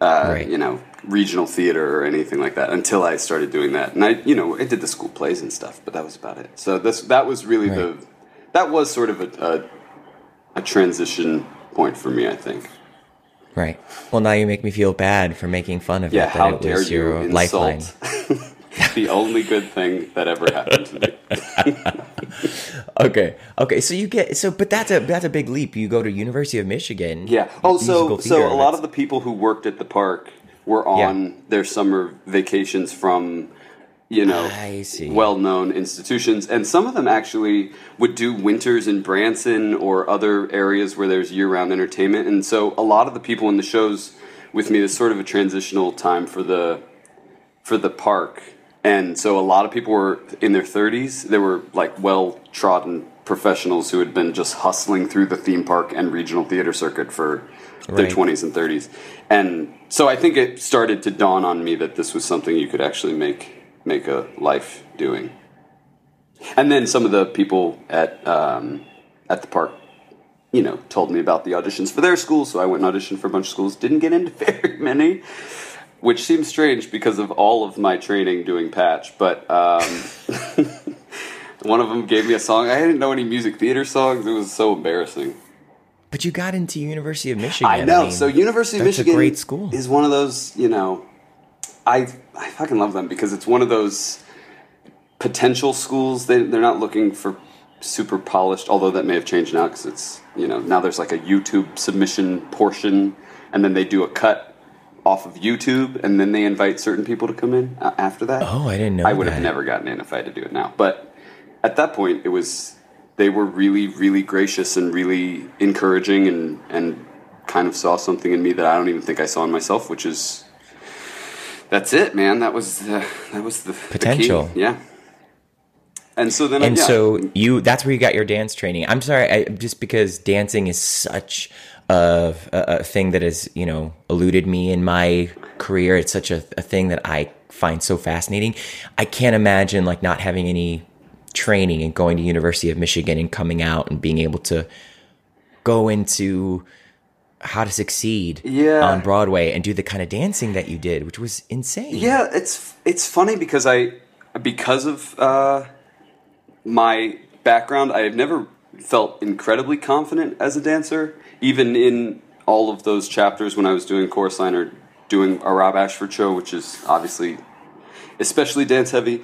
C: uh, right. you know regional theater or anything like that until I started doing that. And I you know I did the school plays and stuff, but that was about it. So this that was really right. the that was sort of a, a a transition point for me, I think.
B: Right. Well, now you make me feel bad for making fun of
C: yeah,
B: it.
C: That how it dare you your insult. lifeline. the only good thing that ever happened to
B: me. okay, okay. So you get so, but that's a that's a big leap. You go to University of Michigan.
C: Yeah. Oh, so so a lot of the people who worked at the park were on yeah. their summer vacations from you know well-known institutions and some of them actually would do winters in branson or other areas where there's year-round entertainment and so a lot of the people in the shows with me is sort of a transitional time for the for the park and so a lot of people were in their 30s. They were like well trodden professionals who had been just hustling through the theme park and regional theater circuit for right. their 20s and 30s. And so I think it started to dawn on me that this was something you could actually make make a life doing. And then some of the people at um, at the park, you know, told me about the auditions for their schools. So I went and auditioned for a bunch of schools. Didn't get into very many which seems strange because of all of my training doing patch. But um, one of them gave me a song. I didn't know any music theater songs. It was so embarrassing.
B: But you got into University of Michigan.
C: I know. I mean, so University of Michigan,
B: great school,
C: is one of those. You know, I I fucking love them because it's one of those potential schools. They they're not looking for super polished. Although that may have changed now because it's you know now there's like a YouTube submission portion, and then they do a cut off of YouTube, and then they invite certain people to come in uh, after that.
B: Oh, I didn't know.
C: I would have never gotten in if I had to do it now. But at that point, it was they were really, really gracious and really encouraging, and and kind of saw something in me that I don't even think I saw in myself, which is that's it, man. That was the, that was the the.
B: Potential.
C: yeah. And so then, I-
B: and
C: yeah.
B: so you that's where you got your dance training i'm sorry I, just because dancing is such a, a, a thing that has you know eluded me in my career it's such a, a thing that i find so fascinating i can't imagine like not having any training and going to university of michigan and coming out and being able to go into how to succeed
C: Yeah.
B: on broadway and do the kind of dancing that you did which was insane
C: Yeah, it's it's funny because I because of uh, my background, I have never felt incredibly confident as a dancer. Even in all of those chapters when I was doing chorus line or doing a Rob Ashford show, which is obviously especially dance heavy.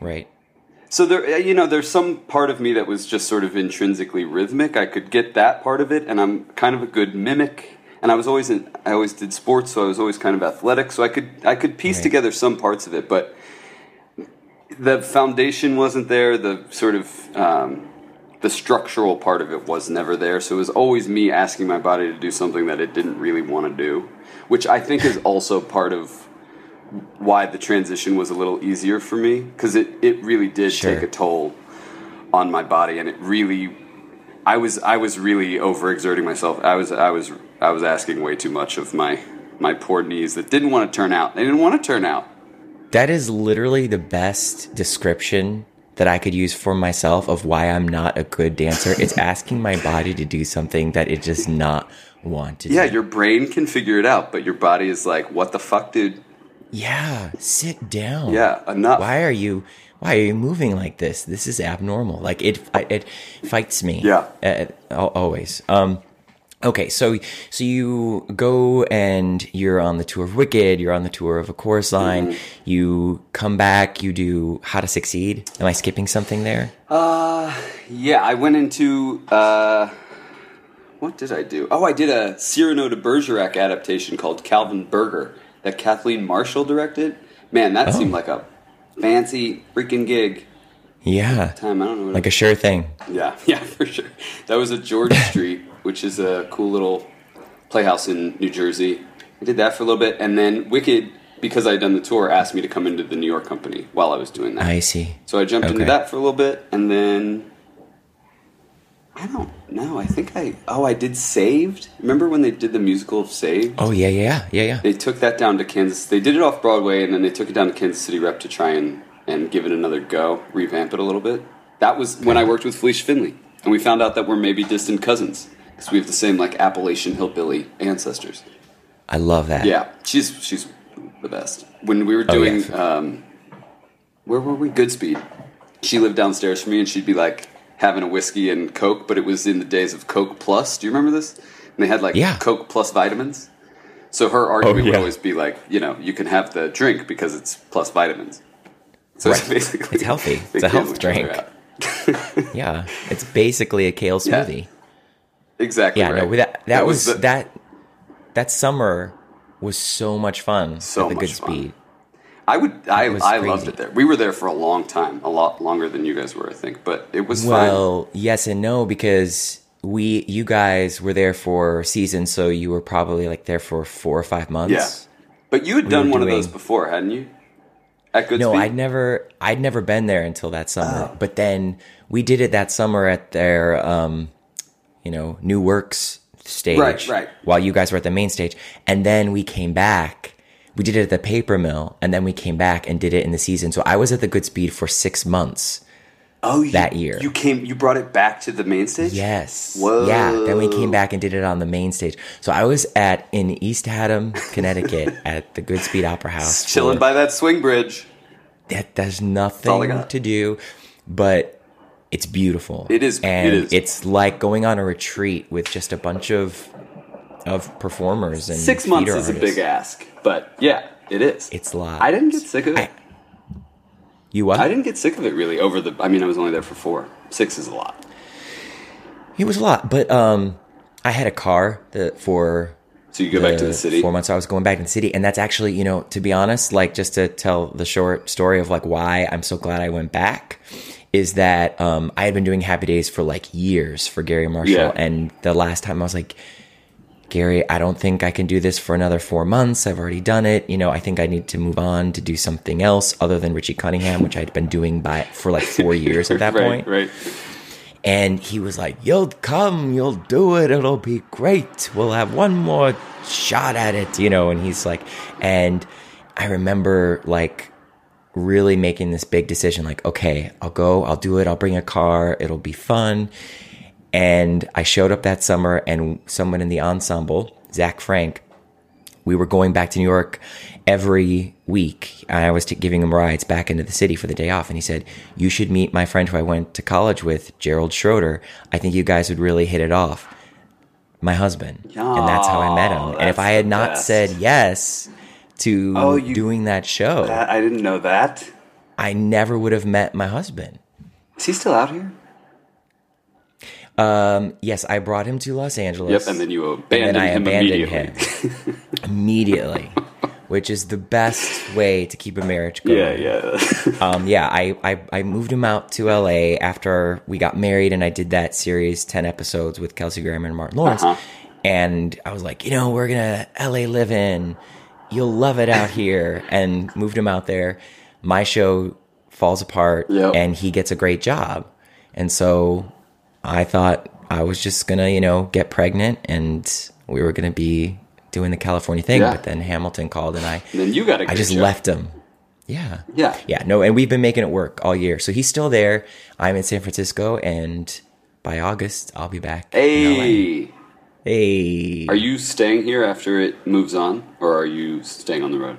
B: Right
C: So there, uh, you know, there's some part of me that was just sort of intrinsically rhythmic. I could get that part of it, and I'm kind of a good mimic. And I was always in, I always did sports, so I was always kind of athletic. So I could I could piece
B: Right.
C: together some parts of it, but the foundation wasn't there. The sort of um, the structural part of it was never there. So it was always me asking my body to do something that it didn't really want to do, which I think is also part of why the transition was a little easier for me because it, it really did
B: Sure.
C: take a toll on my body and it really I was I was really overexerting myself. I was I was I was asking way too much of my my poor knees that didn't want to turn out. They didn't want to turn out.
B: That is literally the best description that I could use for myself of why I'm not a good dancer. It's asking my body to do something that it does not want to
C: Yeah,
B: do.
C: your brain can figure it out, but your body is like, "What the fuck, dude?
B: Yeah, sit down.
C: Yeah, enough."
B: Why are you why are you moving like this? This is abnormal. Like it it fights me.
C: Yeah.
B: Uh, always. Um Okay, so so you go and you're on the tour of Wicked, you're on the tour of a chorus line,
C: Mm-hmm.
B: you come back, you do How to Succeed. Am I skipping something there?
C: Uh, yeah, I went into uh, what did I do? Oh, I did a Cyrano de Bergerac adaptation called Calvin Berger that Kathleen Marshall directed. Man, that seemed like a fancy freaking gig.
B: Yeah.
C: Time I don't know.
B: Like a sure thing.
C: yeah, yeah, for sure. That was a George Street, which is a cool little playhouse in New Jersey. I did that for a little bit, and then Wicked, because I had done the tour, asked me to come into the New York company while I was doing that.
B: I see.
C: So I jumped into that for a little bit, and then I don't know. I think I oh I did Saved. Remember when they did the musical of Saved?
B: Oh yeah, yeah, yeah, yeah.
C: They took that down to Kansas. They did it off Broadway, and then they took it down to Kansas City Rep to try and and give it another go, revamp it a little bit. That was when I worked with Felicia Finley, and we found out that we're maybe distant cousins because we have the same like Appalachian hillbilly ancestors.
B: I love that.
C: Yeah, she's she's the best. When we were
B: Oh,
C: doing,
B: yeah.
C: um, where were we? Goodspeed. She lived downstairs from me, and she'd be like having a whiskey and Coke, but it was in the days of Coke Plus. Do you remember this? And they had like
B: Yeah.
C: Coke Plus vitamins. So her argument would
B: yeah.
C: always be like, you know, you can have the drink because it's plus vitamins. So it's basically
B: It's healthy. It's a health drink. Yeah. It's basically a kale smoothie.
C: Exactly.
B: Yeah,
C: right.
B: no, that that, was,
C: the-
B: that that summer was so much fun
C: So
B: at the
C: much
B: good
C: fun.
B: speed.
C: I would. I,
B: was
C: I loved it there. We were there for a long time, a lot longer than you guys were, I think. But it was fun.
B: Well, yes and no because we you guys were there for seasons, so you were probably like there for four or five months.
C: Yeah. But you had done
B: were
C: one of those before, hadn't you? At Goodspeed?
B: No, I'd never I'd never been there until that summer.
C: Oh.
B: But then we did it that summer at their um you know, New Works stage.
C: Right, right.
B: While you guys were at the main stage. And then we came back. We did it at the paper mill and then we came back and did it in the season. So I was at the Goodspeed for six months.
C: oh, you,
B: that year.
C: You came. You brought it back to the main stage.
B: Yes.
C: Whoa.
B: Yeah. Then we came back and did it on the main stage. So I was at in East Haddam, Connecticut at the Goodspeed Opera House.
C: Chilling by that swing bridge.
B: that there's nothing to do, but it's beautiful.
C: It is-
B: and
C: it is.
B: it's like going on a retreat with just a bunch of of performers and
C: Six months is a big ask, but yeah, it is.
B: It's a lot.
C: I didn't get sick of it.
B: I- You what?
C: I didn't get sick of it really over the. I mean, I was only there for four. Six is a lot.
B: It was a lot, but um, I had a car that for
C: So you go back to the city.
B: Four months I was going back to the city, and that's actually, you know, to be honest, like just to tell the short story of like why I'm so glad I went back is that um, I had been doing Happy Days for like years for Garry Marshall,
C: Yeah.
B: and the last time I was like, Garry, I don't think I can do this for another four months. I've already done it. You know, I think I need to move on to do something else other than Richie Cunningham, which I'd been doing by for like four years at that
C: right,
B: point.
C: right.
B: And he was like, You'll come, you'll do it, it'll be great. We'll have one more shot at it, you know. And he's like, and I remember like really making this big decision like, okay, I'll go, I'll do it, I'll bring a car, it'll be fun. And I showed up that summer, and someone in the ensemble, Zach Frank, we were going back to New York every week. And I was t- giving him rides back into the city for the day off. And he said, You should meet my friend who I went to college with, Gerald Schroeder. I think you guys would really hit it off. My husband. and that's how I met him. And if I had not
C: best.
B: said yes to
C: Oh, you-
B: doing that show,
C: That, I didn't know that.
B: I never would have met my husband.
C: Is he still out here?
B: Um, Yes, I brought him to Los Angeles.
C: Yep, and then you
B: and
C: abandoned
B: then
C: him
B: abandoned
C: immediately.
B: him immediately, which is the best way to keep a marriage going.
C: yeah, yeah.
B: um, yeah, I, I, I moved him out to LA after we got married, and I did that series, 10 episodes with Kelsey Grammer and Martin Lawrence.
C: Uh-huh.
B: And I was like, you know, we're going to LA live in. You'll love it out here. and moved him out there. My show falls apart,
C: Yep.
B: and he gets a great job. And so I thought I was just going to, you know, get pregnant, and we were going to be doing the California thing.
C: Yeah.
B: But then Hamilton called, and I.
C: And then you got a
B: I just
C: job.
B: left him. Yeah.
C: Yeah.
B: Yeah. No, and we've been making it work all year. So he's still there. I'm in San Francisco, and by August, I'll be back.
C: Hey,
B: Hey.
C: are you staying here after it moves on, or are you staying on the road?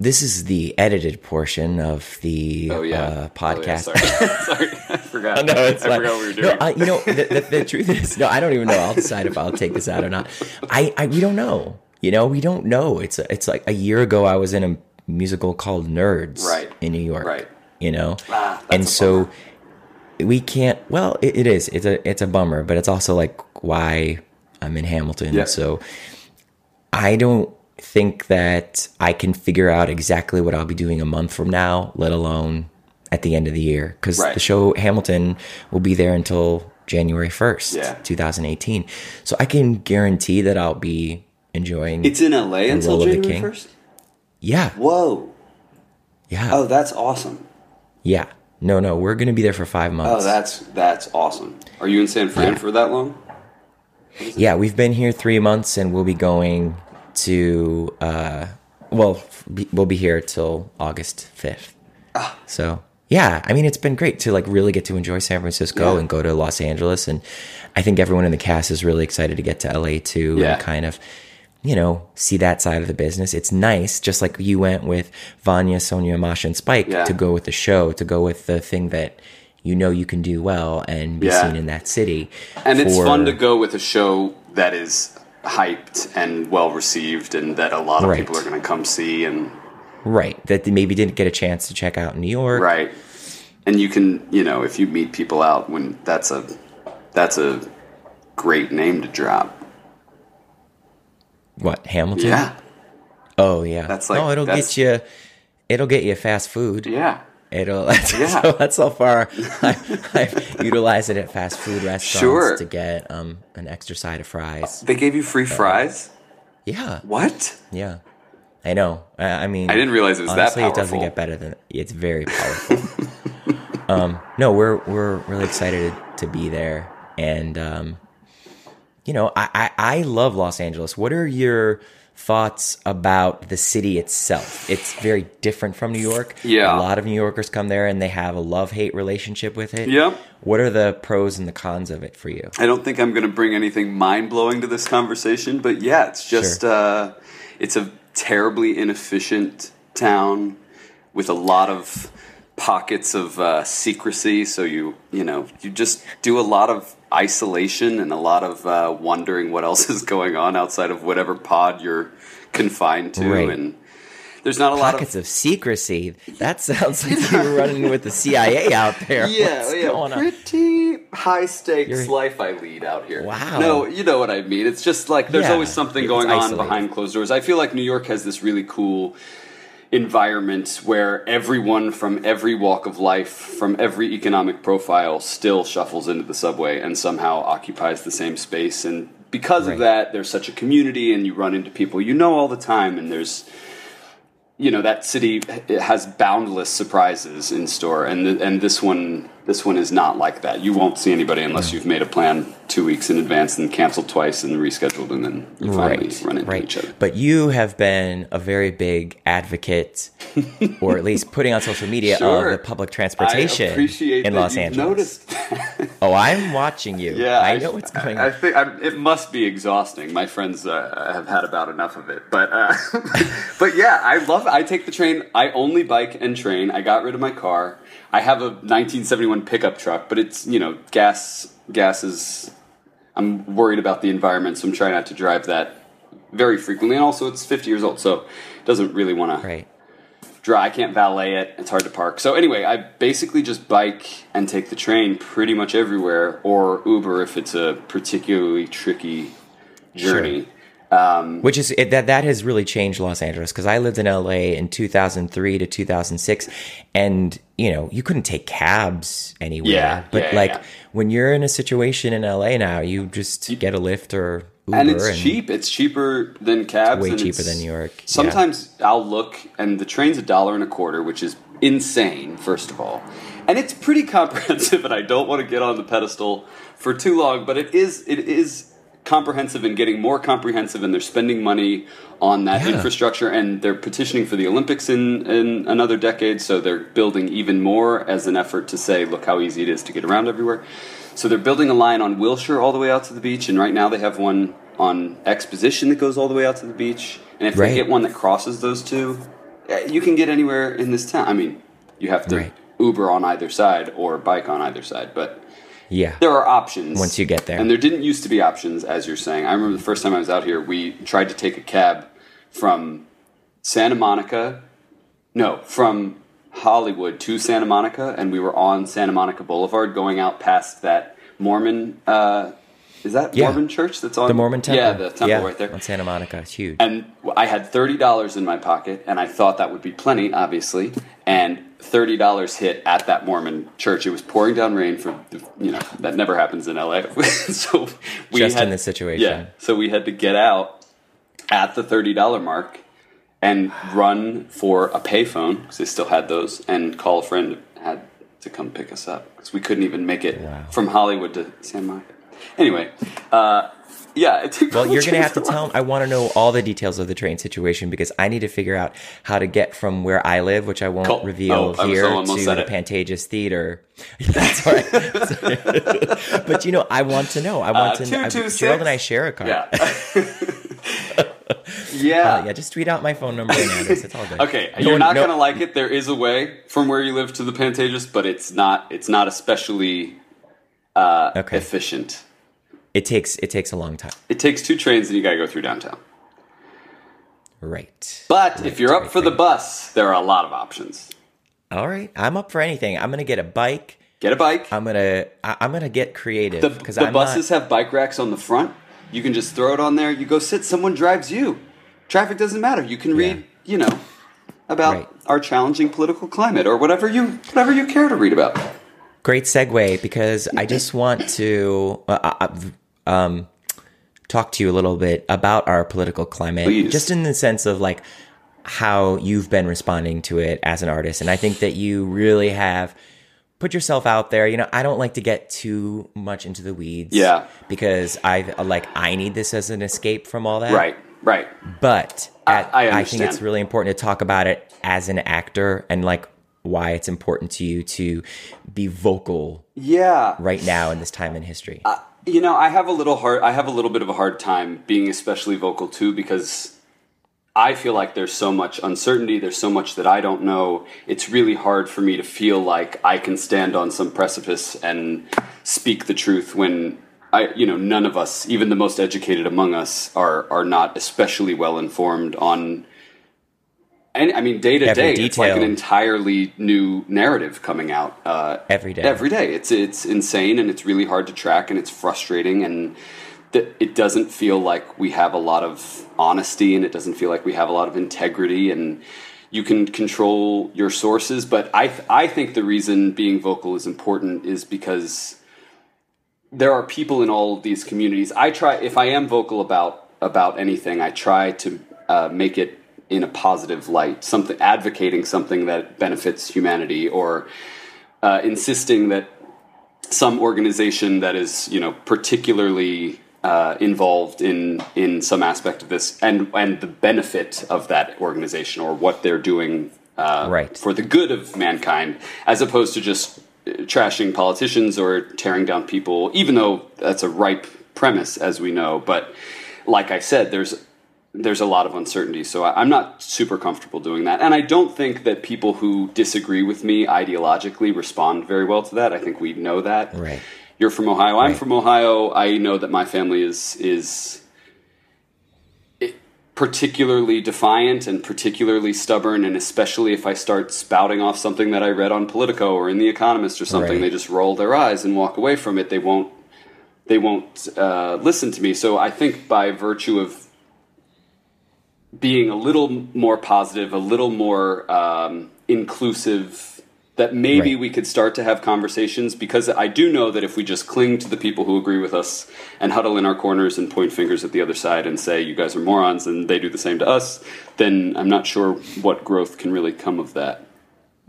B: This is the edited portion of the
C: Oh yeah,
B: uh,
C: Oh, yeah,
B: podcast.
C: sorry, sorry, I forgot.
B: no, it's
C: I
B: fine.
C: forgot what we were
B: No,
C: doing.
B: I, you know, the, the, the truth is, no, I don't even know. I'll decide if I'll take this out or not. I, I, we don't know. You know, we don't know. It's, it's like a year ago, I was in a musical called Nerds,
C: Right.
B: in New York,
C: Right.
B: You know,
C: Ah,
B: and
C: a
B: so. We can't. Well, it, it is. It's a, it's a bummer, but it's also like why I'm in Hamilton.
C: Yeah.
B: So I don't think that I can figure out exactly what I'll be doing a month from now, let alone at the end of the year. Because
C: Right.
B: the show Hamilton will be there until January 1st,
C: Yeah.
B: 2018. So I can guarantee that I'll be enjoying
C: It's in LA until
B: Role of the
C: January
B: King.
C: first.
B: Yeah.
C: Whoa!
B: Yeah.
C: Oh, that's awesome.
B: Yeah. No, no, we're going to be there for five months.
C: Oh, that's that's awesome. Are you in San Fran
B: Yeah.
C: for that long?
B: Yeah, we've been here three months, and we'll be going to. Uh, well, f- we'll be here till August fifth.
C: Ah.
B: So yeah, I mean, it's been great to like really get to enjoy San Francisco
C: Yeah.
B: and go to Los Angeles, and I think everyone in the cast is really excited to get to LA too,
C: Yeah.
B: and kind of. You know, see that side of the business. It's nice, just like you went with Vanya, Sonia, Masha, and Spike
C: Yeah.
B: to go with the show, to go with the thing that you know you can do well and be
C: Yeah.
B: seen in that city.
C: And it's fun to go with a show that is hyped and well received, and that a lot of
B: Right.
C: people are going to come see. And
B: Right. That they maybe didn't get a chance to check out in New York.
C: right, and you can, you know, if you meet people out when that's a that's a great name to drop.
B: What, Hamilton?
C: Yeah,
B: Oh yeah.
C: That's like-
B: No, it'll
C: that's-
B: get you it'll get you fast food.
C: yeah,
B: It'll that's,
C: Yeah.
B: so that's so far I, I've utilized it at fast food restaurants
C: Sure.
B: to get um an extra side of fries.
C: they gave you free fries.
B: Yeah.
C: What?
B: Yeah. I know. I, I mean
C: I didn't realize it was that
B: honestly, it doesn't get better than it's very powerful. um, no, we're we're really excited to be there, and um, you know, I, I I love Los Angeles. What are your thoughts about the city itself? It's very different from New York.
C: Yeah.
B: a lot of New Yorkers come there and they have a love hate relationship with it.
C: Yep.
B: What are the pros and the cons of it for you?
C: I don't think I'm going to bring anything mind blowing to this conversation, but yeah, it's just
B: Sure.
C: uh, it's a terribly inefficient town with a lot of pockets of uh, secrecy. So you you know you just do a lot of isolation and a lot of uh, wondering what else is going on outside of whatever pod you're confined to,
B: Right.
C: and there's not a lot of
B: Pockets
C: of
B: of secrecy. That sounds like you were running with the CIA out there.
C: yeah,
B: What's
C: yeah,
B: going on?
C: pretty high stakes You're... life I lead out here.
B: Wow.
C: No, you know what I mean. It's just like there's yeah, always something going on behind closed doors. I feel like New York has this really cool environment where everyone from every walk of life, from every economic profile, still shuffles into the subway and somehow occupies the same space. And because right. of that, there's such a community, and you run into people you know all the time, and there's you know that city has boundless surprises in store, and and this one this one is not like that. You won't see anybody unless you've made a plan two weeks in advance and canceled twice and rescheduled, and then you finally right, run into right. each other.
B: But you have been a very big advocate, or at least putting on social media sure. of the public transportation in Los Angeles. oh, I'm watching you. Yeah, I, I know what's going
C: on. I think I'm, it must be exhausting. My friends uh, have had about enough of it, but uh, but yeah, I love. I take the train. I only bike and train. I got rid of my car. I have a 1971 pickup truck, but it's you know gas. Gas is. I'm worried about the environment, so I'm trying not to drive that very frequently. And also, it's 50 years old, so it doesn't really want to
B: right.
C: drive. I can't valet it. It's hard to park. So anyway, I basically just bike and take the train pretty much everywhere, or Uber if it's a particularly tricky journey. Sure.
B: Um, Which is it, that that has really changed Los Angeles because I lived in LA in 2003 to 2006, and you know you couldn't take cabs anywhere.
C: Yeah,
B: but
C: yeah,
B: like
C: yeah.
B: when you're in a situation in LA now, you just get a lift or Uber
C: and it's and cheap. It's cheaper than cabs.
B: way cheaper than New York.
C: Sometimes. I'll look, and the train's a dollar and a quarter, which is insane. First of all, and it's pretty comprehensive. And I don't want to get on the pedestal for too long, but it is. It is comprehensive and getting more comprehensive, and they're spending money on that yeah. infrastructure, and they're petitioning for the Olympics in, in another decade, so they're building even more as an effort to say, look how easy it is to get around everywhere. So they're building a line on Wilshire all the way out to the beach, and right now they have one on Exposition that goes all the way out to the beach. And if right. they get one that crosses those two, eh, you can get anywhere in this town. I mean, you have to right. Uber on either side or bike on either side, but
B: yeah.
C: There are options.
B: Once you get there.
C: And there didn't used to be options, as you're saying. I remember the first time I was out here, we tried to take a cab from Santa Monica, no, from Hollywood to Santa Monica, and we were on Santa Monica Boulevard going out past that Mormon. Uh, is that yeah. Mormon church that's on
B: the Mormon temple?
C: Yeah, the temple
B: yeah,
C: right there
B: on Santa Monica. It's huge.
C: And I had thirty dollars in my pocket, and I thought that would be plenty, obviously. And thirty dollars hit at that Mormon church. It was pouring down rain for you know that never happens in LA. so
B: we just had, in this situation.
C: Yeah. So we had to get out at the thirty dollar mark and run for a payphone because they still had those, and call a friend had to come pick us up because we couldn't even make it wow. from Hollywood to San Monica. Anyway, uh, yeah.
B: well, you're going to have to tell. I want to know all the details of the train situation because I need to figure out how to get from where I live, which I won't cool. reveal oh, here, to the it. Pantages Theater. That's right. but you know, I want to know. I want uh, to know. Gerald and I share a car.
C: Yeah. yeah.
B: Uh, yeah, just tweet out my phone number and address. It's all good.
C: okay, no, you're not no. gonna like it. There is a way from where you live to the Pantages, but it's not. It's not especially uh, okay. efficient.
B: It takes it takes a long time.
C: It takes two trains, and you got to go through downtown.
B: Right.
C: But
B: right,
C: if you're up right, for right. the bus, there are a lot of options.
B: All right, I'm up for anything. I'm gonna get a bike.
C: Get a bike.
B: I'm gonna I, am gonna get creative
C: because the, the buses not... have bike racks on the front. You can just throw it on there. You go sit. Someone drives you. Traffic doesn't matter. You can read. Yeah. You know about our challenging political climate or whatever you whatever you care to read about.
B: Great segue because I just want to uh, uh, uh, um, talk to you a little bit about our political climate,
C: Please.
B: just in the sense of like how you've been responding to it as an artist. And I think that you really have put yourself out there. You know, I don't like to get too much into the weeds.
C: Yeah.
B: Because I like I need this as an escape from all that.
C: Right. Right.
B: But
C: at, I, I,
B: I think it's really important to talk about it as an actor and like why it's important to you to be vocal
C: yeah.
B: right now in this time in history.
C: Uh, you know i have a little hard i have a little bit of a hard time being especially vocal too because i feel like there's so much uncertainty there's so much that i don't know. It's really hard for me to feel like i can stand on some precipice and speak the truth when I, you know, none of us, even the most educated among us, are are not especially well informed on and I mean, day to day, it's like an entirely new narrative coming out uh,
B: every day.
C: Every day, it's it's insane and it's really hard to track and it's frustrating and th- it doesn't feel like we have a lot of honesty and it doesn't feel like we have a lot of integrity and you can control your sources. But I th- I think the reason being vocal is important is because there are people in all of these communities. I try if I am vocal about about anything, I try to uh, make it in a positive light, something advocating something that benefits humanity, or uh, insisting that some organization that is you know particularly uh, involved in in some aspect of this, and and the benefit of that organization or what they're doing uh,
B: right.
C: for the good of mankind, as opposed to just uh, trashing politicians or tearing down people. Even though that's a ripe premise, as we know, but like I said, there's there's a lot of uncertainty. So I, am not super comfortable doing that. And I don't think that people who disagree with me ideologically respond very well to that. I think we know that.
B: Right.
C: You're from Ohio. I'm from Ohio. I know that my family is is particularly defiant and particularly stubborn and especially if I start spouting off something that I read on Politico or in The Economist or something, right. they just roll their eyes and walk away from it. They won't they won't uh, listen to me. So I think by virtue of being a little more positive, a little more um, inclusive, that maybe right. we could start to have conversations because I do know that if we just cling to the people who agree with us and huddle in our corners and point fingers at the other side and say, you guys are morons and they do the same to us, then I'm not sure what growth can really come of that.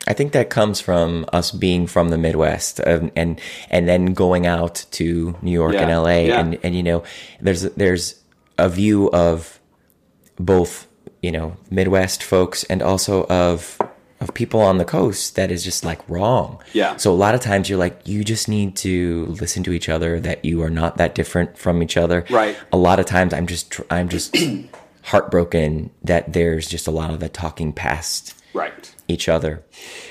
B: I think that comes from us being from the Midwest and and, and then going out to New York yeah. and LA yeah. and and you know there's there's a view of both you know Midwest folks and also of of people on the coast that is just like wrong.
C: Yeah.
B: So a lot of times you're like you just need to listen to each other that you are not that different from each other.
C: Right.
B: A lot of times I'm just I'm just heartbroken that there's just a lot of that talking past
C: right
B: each other.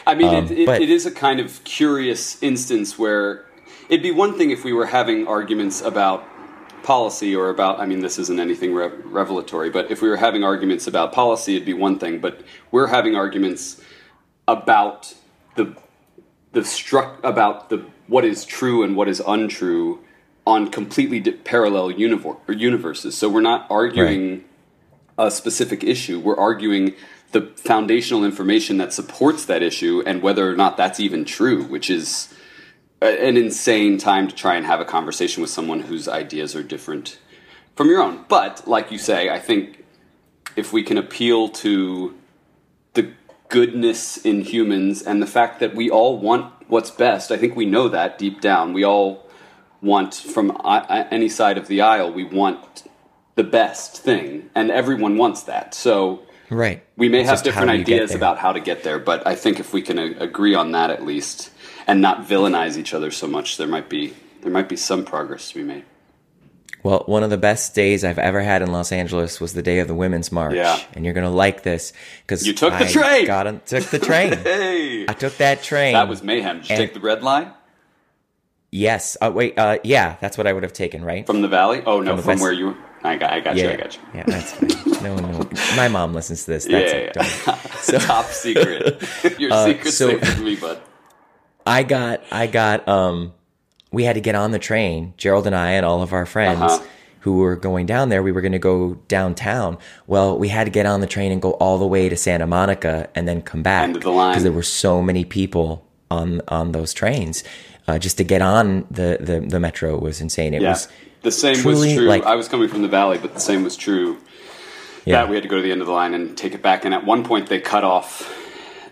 C: I mean, um, it, it, but, it is a kind of curious instance where it'd be one thing if we were having arguments about policy or about, I mean, this isn't anything re- revelatory, but if we were having arguments about policy, it'd be one thing. But we're having arguments about the the struck about the what is true and what is untrue on completely di- parallel universes. So we're not arguing right. a specific issue. We're arguing the foundational information that supports that issue and whether or not that's even true, which is an insane time to try and have a conversation with someone whose ideas are different from your own. But like you say, I think if we can appeal to the goodness in humans and the fact that we all want what's best, I think we know that deep down. We all want from any side of the aisle, we want the best thing, and everyone wants that. So
B: right,
C: we may it's have different ideas about how to get there, but I think if we can agree on that at least and not villainize each other so much, there might be there might be some progress to be made.
B: Well, one of the best days I've ever had in Los Angeles was the day of the Women's March.
C: Yeah.
B: And you're going to like this because
C: you took the
B: I
C: train.
B: Got on, took the train.
C: hey.
B: I took that train.
C: That was mayhem. Did you take the red line?
B: Yes. Uh, wait. Uh, yeah, that's what I would have taken. Right
C: from the valley. Oh no, from, from where you. I got. I got
B: yeah,
C: you. I got you.
B: Yeah, that's fine. no, no. My mom listens to this. That's
C: yeah, yeah. So, Top secret. Your uh, secret's so, safe with me, bud.
B: I got, I got, um, we had to get on the train, Gerald and I and all of our friends uh-huh. who were going down there. We were going to go downtown. Well, we had to get on the train and go all the way to Santa Monica and then come back
C: because
B: the there were so many people on on those trains. Uh, just to get on the, the, the metro was insane. It
C: yeah.
B: was
C: the same was true. Like, I was coming from the valley, but the same was true. Yeah. That we had to go to the end of the line and take it back. And at one point, they cut off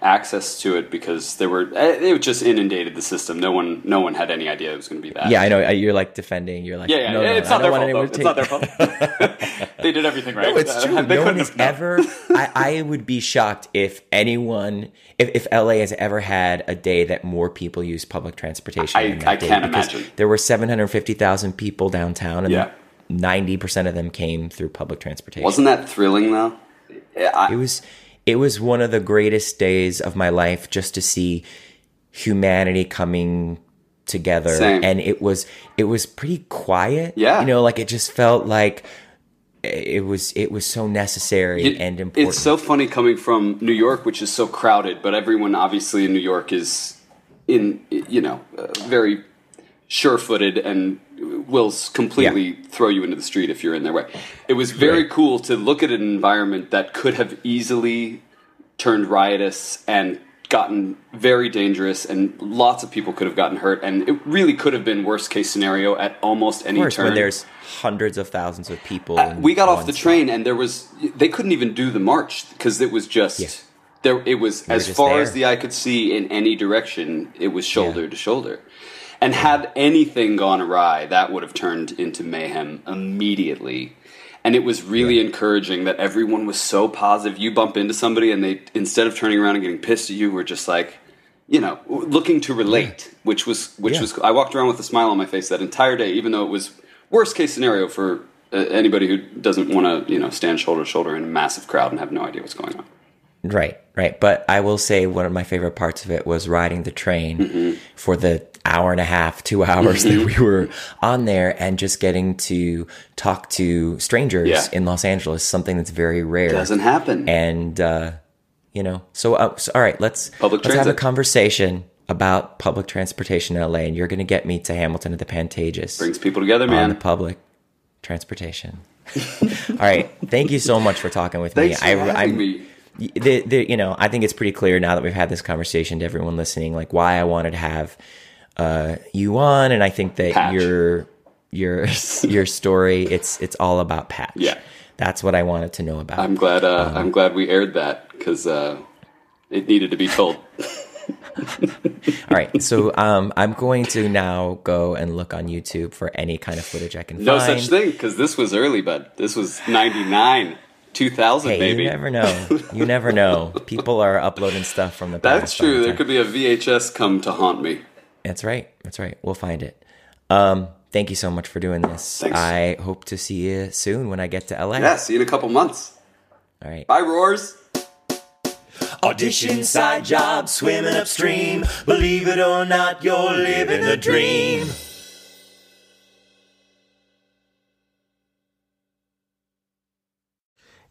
C: access to it because there were eh, it just inundated the system. No one, no one had any idea it was going to be that.
B: Yeah, I know. You're like defending. You're like,
C: yeah, yeah.
B: No, no,
C: it's,
B: no,
C: not fault, it's not their fault. It's not their fault. they did everything right.
B: No, it's true. They no one has ever. I, I would be shocked if anyone, if, if LA has ever had a day that more people use public transportation.
C: I, I can't imagine.
B: There were 750,000 people downtown, and yeah. 90% of them came through public transportation.
C: Wasn't that thrilling though?
B: I, it was it was one of the greatest days of my life just to see humanity coming together
C: Same.
B: and it was it was pretty quiet
C: yeah
B: you know like it just felt like it was it was so necessary it, and important.
C: It's so funny coming from New York, which is so crowded, but everyone obviously in New York is in you know uh, very sure-footed and will completely yeah. throw you into the street if you're in their way. It was very right. cool to look at an environment that could have easily turned riotous and gotten very dangerous and lots of people could have gotten hurt and it really could have been worst case scenario at almost any
B: Worse,
C: turn
B: when there's hundreds of thousands of people
C: uh, we got off the train and there was they couldn't even do the march because it was just yeah. there it was as far there. as the eye could see in any direction it was shoulder yeah. to shoulder and had anything gone awry that would have turned into mayhem immediately and it was really yeah. encouraging that everyone was so positive. You bump into somebody, and they instead of turning around and getting pissed at you, were just like, you know, looking to relate, yeah. which was which yeah. was. I walked around with a smile on my face that entire day, even though it was worst case scenario for uh, anybody who doesn't want to, you know, stand shoulder to shoulder in a massive crowd and have no idea what's going on.
B: Right, right. But I will say one of my favorite parts of it was riding the train mm-hmm. for the hour and a half, two hours mm-hmm. that we were on there and just getting to talk to strangers yeah. in Los Angeles, something that's very rare.
C: Doesn't happen.
B: And, uh, you know, so, uh, so all right, let's, public let's have a conversation about public transportation in LA and you're going to get me to Hamilton at the Pantages.
C: Brings people together, man.
B: On the public transportation. all right. Thank you so much for talking with
C: Thanks
B: me.
C: For I, having I'm, me
B: the, the, you know, I think it's pretty clear now that we've had this conversation to everyone listening, like why I wanted to have uh, you on, and I think that Patch. your your your story it's it's all about Patch.
C: Yeah,
B: that's what I wanted to know about.
C: I'm glad. Uh, um, I'm glad we aired that because uh, it needed to be told.
B: all right, so um, I'm going to now go and look on YouTube for any kind of footage I can
C: no
B: find.
C: No such thing because this was early, bud. This was '99. 2000
B: hey,
C: baby.
B: You never know. You never know. People are uploading stuff from the
C: past. That's true. There could be a VHS come to haunt me.
B: That's right. That's right. We'll find it. Um, thank you so much for doing this.
C: Thanks.
B: I hope to see you soon when I get to LA.
C: Yeah, see you in a couple months.
B: All right.
C: Bye, Roars.
D: Audition, side job, swimming upstream. Believe it or not, you're living the dream.